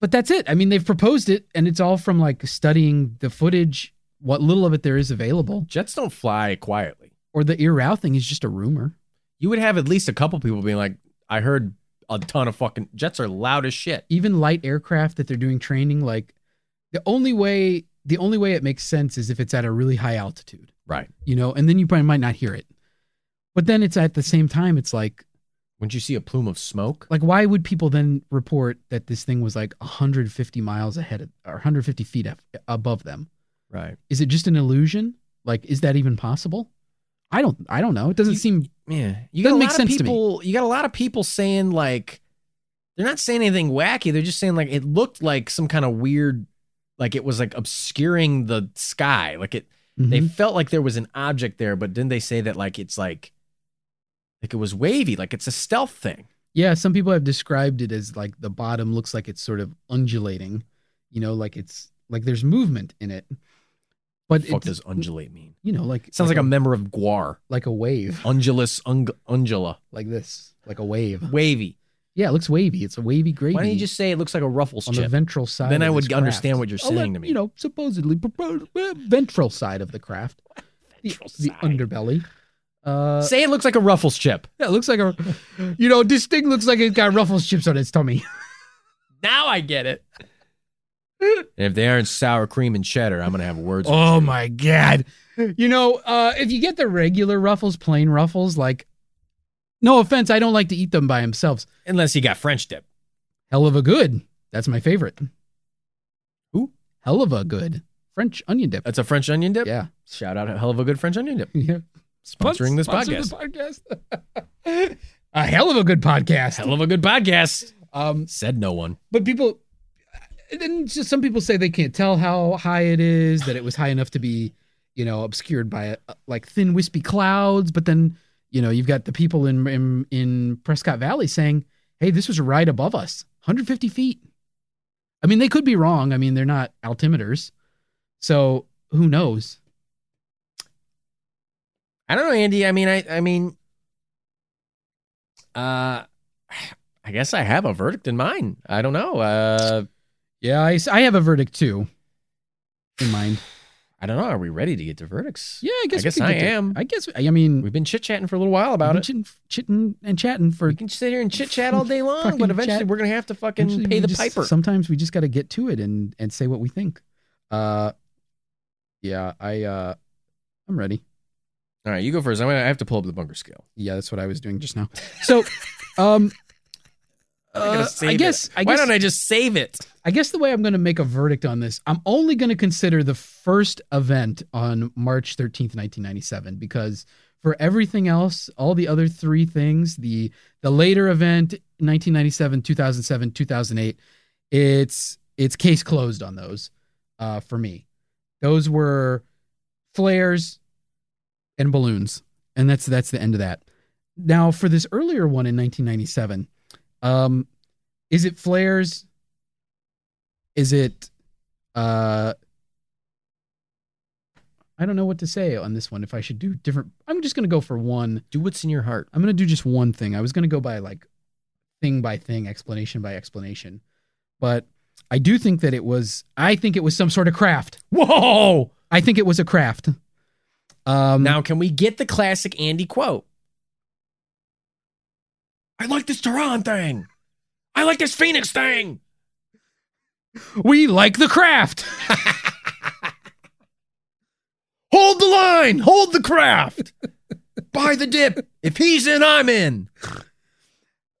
but that's it. I mean they've proposed it and it's all from like studying the footage what little of it there is available jets don't fly quietly or the ear owl thing is just a rumor you would have at least a couple people being like i heard a ton of fucking jets are loud as shit even light aircraft that they're doing training like the only way the only way it makes sense is if it's at a really high altitude right you know, and then you probably might not hear it. But then it's at the same time, it's like Wouldn't you see a plume of smoke? Like, why would people then report that this thing was like 150 miles ahead of, or 150 feet above them? Right. Is it just an illusion? Like, is that even possible? I don't. I don't know. It doesn't You- seem. Yeah. You got a lot of people you got a lot of people saying like they're not saying anything wacky. They're just saying like it looked like some kind of weird like it was like obscuring the sky. Like it they Mhm. felt like there was an object there, but didn't they say that like it's like like it was wavy, like it's a stealth thing. Yeah, some people have described it as like the bottom looks like it's sort of undulating. You know, like it's like there's movement in it. But What does undulate mean? You know, like Sounds like, a member of GWAR. like a wave, Undulus ung- undula. like this, like a wave. Wavy. Yeah, it looks wavy. It's a wavy gravy. Why don't you just say it looks like a ruffles on the ventral side? Then I would understand craft. what you're let- saying to me. You know, supposedly ventral side of the craft, [laughs] the, the underbelly. Uh, Say it looks like a ruffles chip. yeah, it looks like a, you know, this thing looks like it's got ruffles chips on its tummy. [laughs] Now I get it. And if they aren't sour cream and cheddar, I'm gonna have words. with Oh my god! You know, uh, if you get the regular ruffles, plain ruffles, like, no offense, I don't like to eat them by themselves. Unless you got French dip. Hell of a good. That's my favorite. Who? Hell of a good French onion dip. That's a French onion dip. Yeah. Shout out, a hell of a good French onion dip. [laughs] yeah. Sponsoring this Sponsor podcast. podcast. [laughs] a hell of a good podcast. Hell of a good podcast. Um, Said no one. but people, and then just some people say they can't tell how high it is, that it was high enough to be, you know, obscured by uh, like thin wispy clouds. But then, you know, you've got the people in in, in Prescott Valley saying, "Hey, this was right above us, 150 feet." I mean, they could be wrong. I mean, they're not altimeters, so who knows? I don't know, Andy. I mean, I, I mean, uh, I guess I have a verdict in mind. I don't know. Uh, Yeah, I have a verdict too in mind. [sighs] I don't know. Are we ready to get to verdicts? Yeah, I guess I guess I to- am. I guess I mean We've been chit chatting for a little while about we've it. been chitting, chitting and chatting for We can sit here and chit chat all day [laughs] long, but eventually chat. we're gonna have to fucking pay the just- piper. Sometimes we just got to get to it and and say what we think. Uh, yeah, I uh, I'm ready. All right, you go first. I'm gonna I have to pull up the bunker scale. Yeah, that's what I was doing just now. [laughs] So, um, I uh, I it. guess I Why guess don't I just save it? I guess the way I'm going to make a verdict on this, I'm only going to consider the first event on March 13th, 1997, because for everything else, all the other three things, the the later event, 1997, 2007, 2008, it's it's case closed on those uh, for me. Those were flares and balloons, and that's that's the end of that. Now, for this earlier one in 1997, um, is it flares? Is it uh I don't know what to say on this one if I should do different I'm just to go for one. Do what's in your heart. I'm to do just one thing. I was to go by like thing by thing, explanation by explanation. But I do think that it was I think it was some sort of craft. Whoa! I think it was a craft. Um Now, can we get the classic Andy quote? I like this Tehran thing. I like this Phoenix thing. We like the craft. [laughs] Hold the line. Hold the craft. [laughs] Buy the dip. If he's in, I'm in.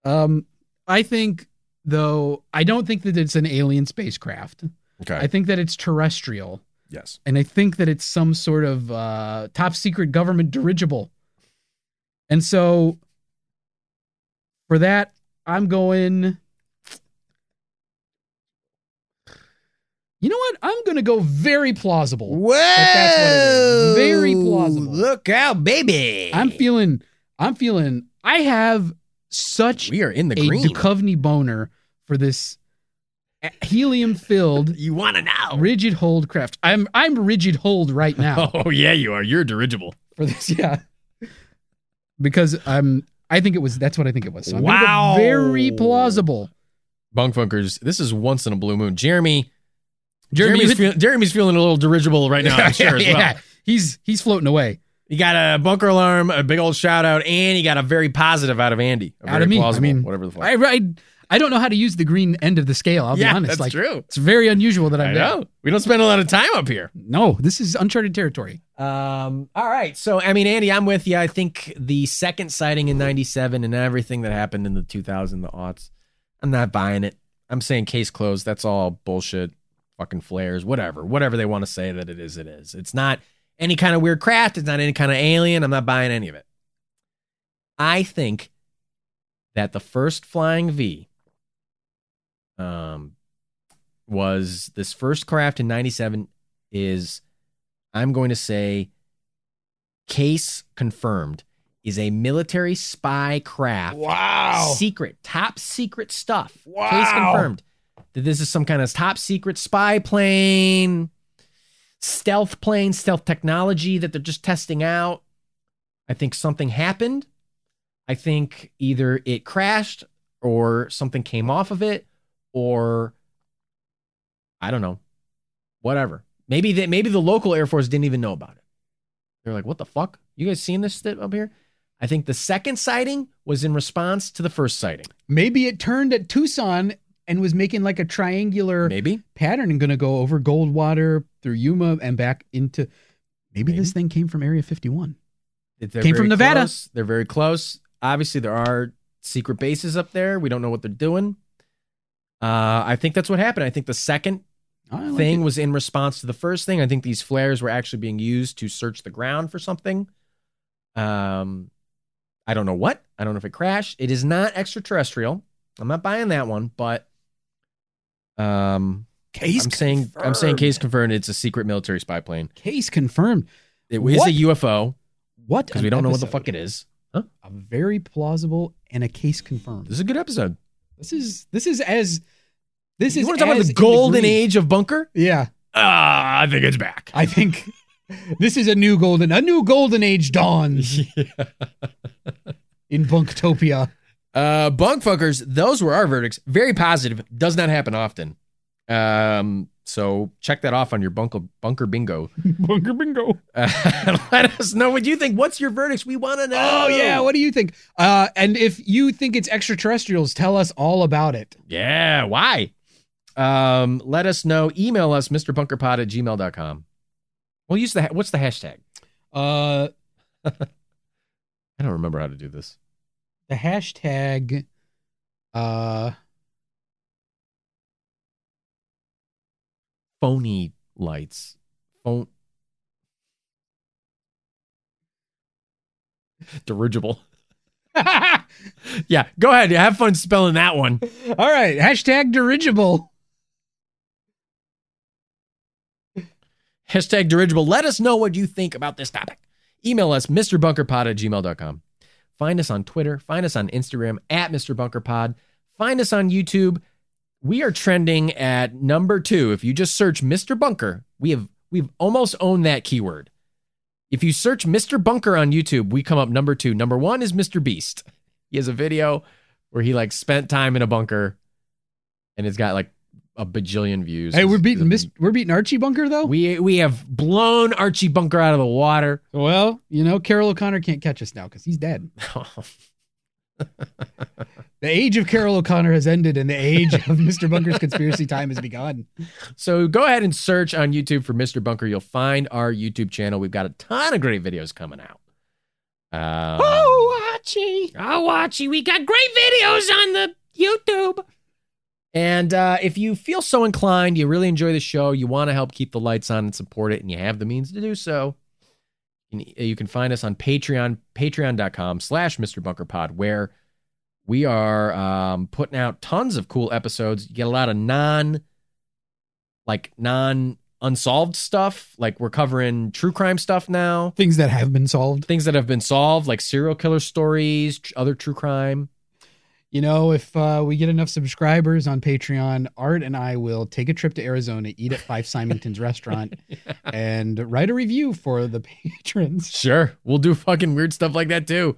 Um I think though I don't think that it's an alien spacecraft. Okay. I think that it's terrestrial. yes. and I think that it's some sort of uh, top secret government dirigible. And so for that, I'm going. You know what? I'm going to go very plausible. Whoa! that's what it is. Very plausible. Look out, baby. I'm feeling. I'm feeling. I have such We are in the a green. Duchovny boner for this helium filled [laughs] you want to know? rigid hold craft. I'm I'm rigid hold right [laughs] now. Oh yeah, you are. You're dirigible. for this. [laughs] Yeah, because I'm. I think it was. That's what I think it was. So I'm gonna go Wow. very plausible. Bunk Funkers, this is once in a blue moon. Jeremy, Jeremy, Jeremy's, feel, Jeremy's feeling a little dirigible right now, I'm [laughs] sure, as well. Yeah, he's he's floating away. You got a bunker alarm, a big old shout out, and you got a very positive out of Andy. A Out of me. I mean, whatever the fuck. I, I I don't know how to use the green end of the scale. I'll yeah, be honest. that's like true. it's very unusual that I'm I there. know. We don't spend a lot of time up here. No, this is uncharted territory. Um, all right. So, I mean, Andy, I'm with you. I think the second sighting in 97 and everything that happened in the 2000, the aughts, I'm not buying it. I'm saying case closed. That's all bullshit, fucking flares, whatever. Whatever they want to say that it is, it is. It's not any kind of weird craft. It's not any kind of alien. I'm not buying any of it. I think that the first flying V um, was this first craft in 97 is I'm going to say case confirmed is a military spy craft. Wow. Secret, top secret stuff. Wow. Case confirmed that this is some kind of top secret spy plane, stealth plane, stealth technology that they're just testing out. I think something happened. I think either it crashed or something came off of it or I don't know. Whatever. Maybe that maybe the local Air Force didn't even know about it. They're like, "What the fuck? You guys seeing this up here?" I think the second sighting was in response to the first sighting. Maybe it turned at Tucson and was making like a triangular Maybe. pattern and going to go over Goldwater through Yuma and back into. Maybe, Maybe. this thing came from Area 51. They're Came from Nevada. close. They're very close. Obviously, there are secret bases up there. We don't know what they're doing. Uh, I think that's what happened. I think the second like thing it. was in response to the first thing. I think these flares were actually being used to search the ground for something. Um, I don't know what. I don't know if it crashed. It is not extraterrestrial. I'm not buying that one, but um, case I'm saying I'm saying case confirmed. It's a secret military spy plane. Case confirmed. It is What? a UFO What? because we don't know what the fuck it is. A very plausible and a case confirmed. This is a good episode. This is this is as this you is You want to talk about the in the golden age of bunker? Yeah, Ah, I think it's back. I think [laughs] this is a new golden a new golden age dawns [laughs] in Bunktopia. Uh, bunk fuckers, those were our verdicts. Very positive. Does not happen often. Um, so check that off on your bunker bunker bingo. [laughs] Bunker bingo. Uh, [laughs] let us know what you think. What's your verdicts? We want to know. Oh yeah, what do you think? Uh, and if you think it's extraterrestrials, tell us all about it. Yeah. Why? Um, let us know. Email us, MrBunkerPod at gmail.com. We'll use the, ha- what's the hashtag? Uh, [laughs] I don't remember how to do this. The hashtag. Uh, Phony lights. Phone. Dirigible. [laughs] Yeah, go ahead. Have fun spelling that one. all right, hashtag dirigible. Hashtag dirigible. Let us know what you think about this topic. Email us, MrBunkerPod at gmail.com. Find us on Twitter. Find us on Instagram at Mr. Bunker Pod. Find us on YouTube. We are trending at number two. If you just search Mr. Bunker, we have we've almost owned that keyword. If you search Mr. Bunker on YouTube, we come up number two. Number one is Mr. Beast. He has a video where he like spent time in a bunker and it's got like a bajillion views. Hey, we're beating He's- Mis- we're beating Archie Bunker though. we we have blown Archie Bunker out of the water. well, you know, Carroll O'Connor can't catch us now because he's dead. [laughs] The age of Carroll O'Connor has ended, and the age of [laughs] Mr. Bunker's conspiracy time has begun. so go ahead and search on YouTube for Mr. Bunker. You'll find our YouTube channel. We've got a ton of great videos coming out. Um, Oh, Archie. Oh, Archie, we got great videos on the YouTube. And uh, if you feel so inclined, you really enjoy the show, you want to help keep the lights on and support it, and you have the means to do so, you can- find us on Patreon, patreon.com slash Mr. Bunker Pod, where we are um, putting out tons of cool episodes. You get a lot of non, like non unsolved stuff. Like we're covering true crime stuff now, Things that have been solved. things that have been solved, like serial killer stories, other true crime. You know, if uh, we get enough subscribers on Patreon, Art and I will take a trip to Arizona, eat at Fife Symington's [laughs] restaurant, and write a review for the [laughs] patrons. Sure. We'll do fucking weird stuff like that too.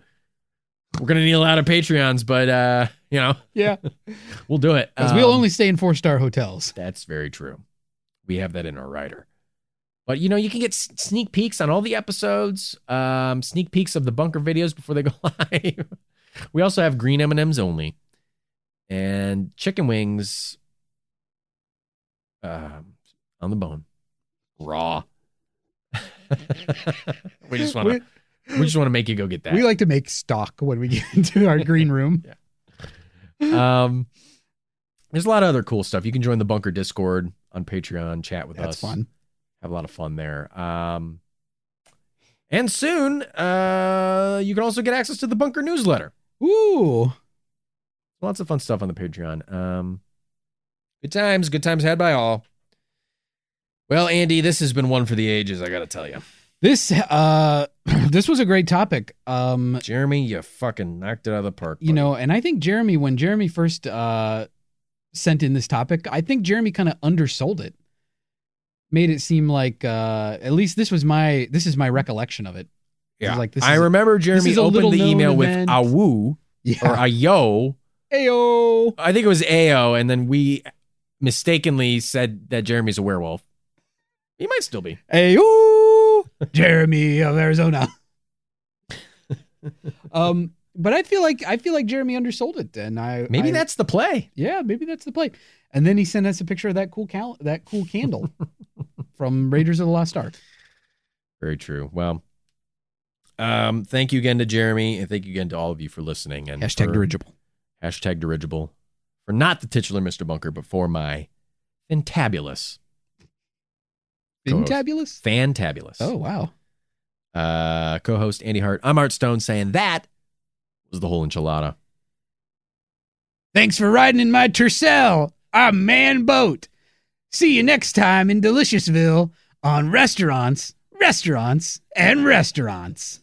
We're gonna need a lot of Patreons, but uh, you know, Yeah, [laughs] we'll do it. because we'll Um, only stay in four star hotels. That's very true. We have that in our writer. But you know, you can get sneak peeks on all the episodes, um, sneak peeks of the bunker videos before they go live. We also have green M&Ms only. and chicken wings um, on the bone, raw. [laughs] we just want to we just want to make you go get that. we like to make stock when we get into our [laughs] green room. um, there's a lot of other cool stuff. You can join the Bunker Discord on Patreon, chat with That's us. fun. Have a lot of fun there. Um, and soon, uh, you can also get access to the Bunker newsletter. Ooh. Lots of fun stuff on the Patreon. Um, good times, good times had by all. Well, Andy, this has been one for the ages. I got to tell you, This uh [clears throat] this was a great topic. Um Jeremy, you fucking knocked it out of the park. you know, and I think Jeremy when Jeremy first uh sent in this topic, I think Jeremy kind of undersold it. Made it seem like uh at least this was my this is my recollection of it. Yeah. like, this I remember Jeremy opened the email event. with a woo or Yeah. a yo. Ayo. I think it was ayo. and then we mistakenly said that Jeremy's a werewolf. He might still be. Ayo. [laughs] Jeremy of Arizona. [laughs] um but I feel like I feel like Jeremy undersold it and I Maybe I- that's the play. Yeah, maybe that's the play. And then he sent us a picture of that cool cal- that cool candle [laughs] from Raiders of the Lost Ark. Very true. Well, um, thank you again to Jeremy, and thank you again to all of you for listening. And Hashtag for- dirigible. Hashtag dirigible. For not the titular Mr. Bunker, but for my fantabulous, Co-host. Fantabulous. fantabulous. Oh wow. Uh, co-host Andy Hart. I'm Art Stone saying that was the whole enchilada. Thanks for riding in my Tercel. I'm Man Boat. See you next time in Deliciousville on restaurants, restaurants, and restaurants.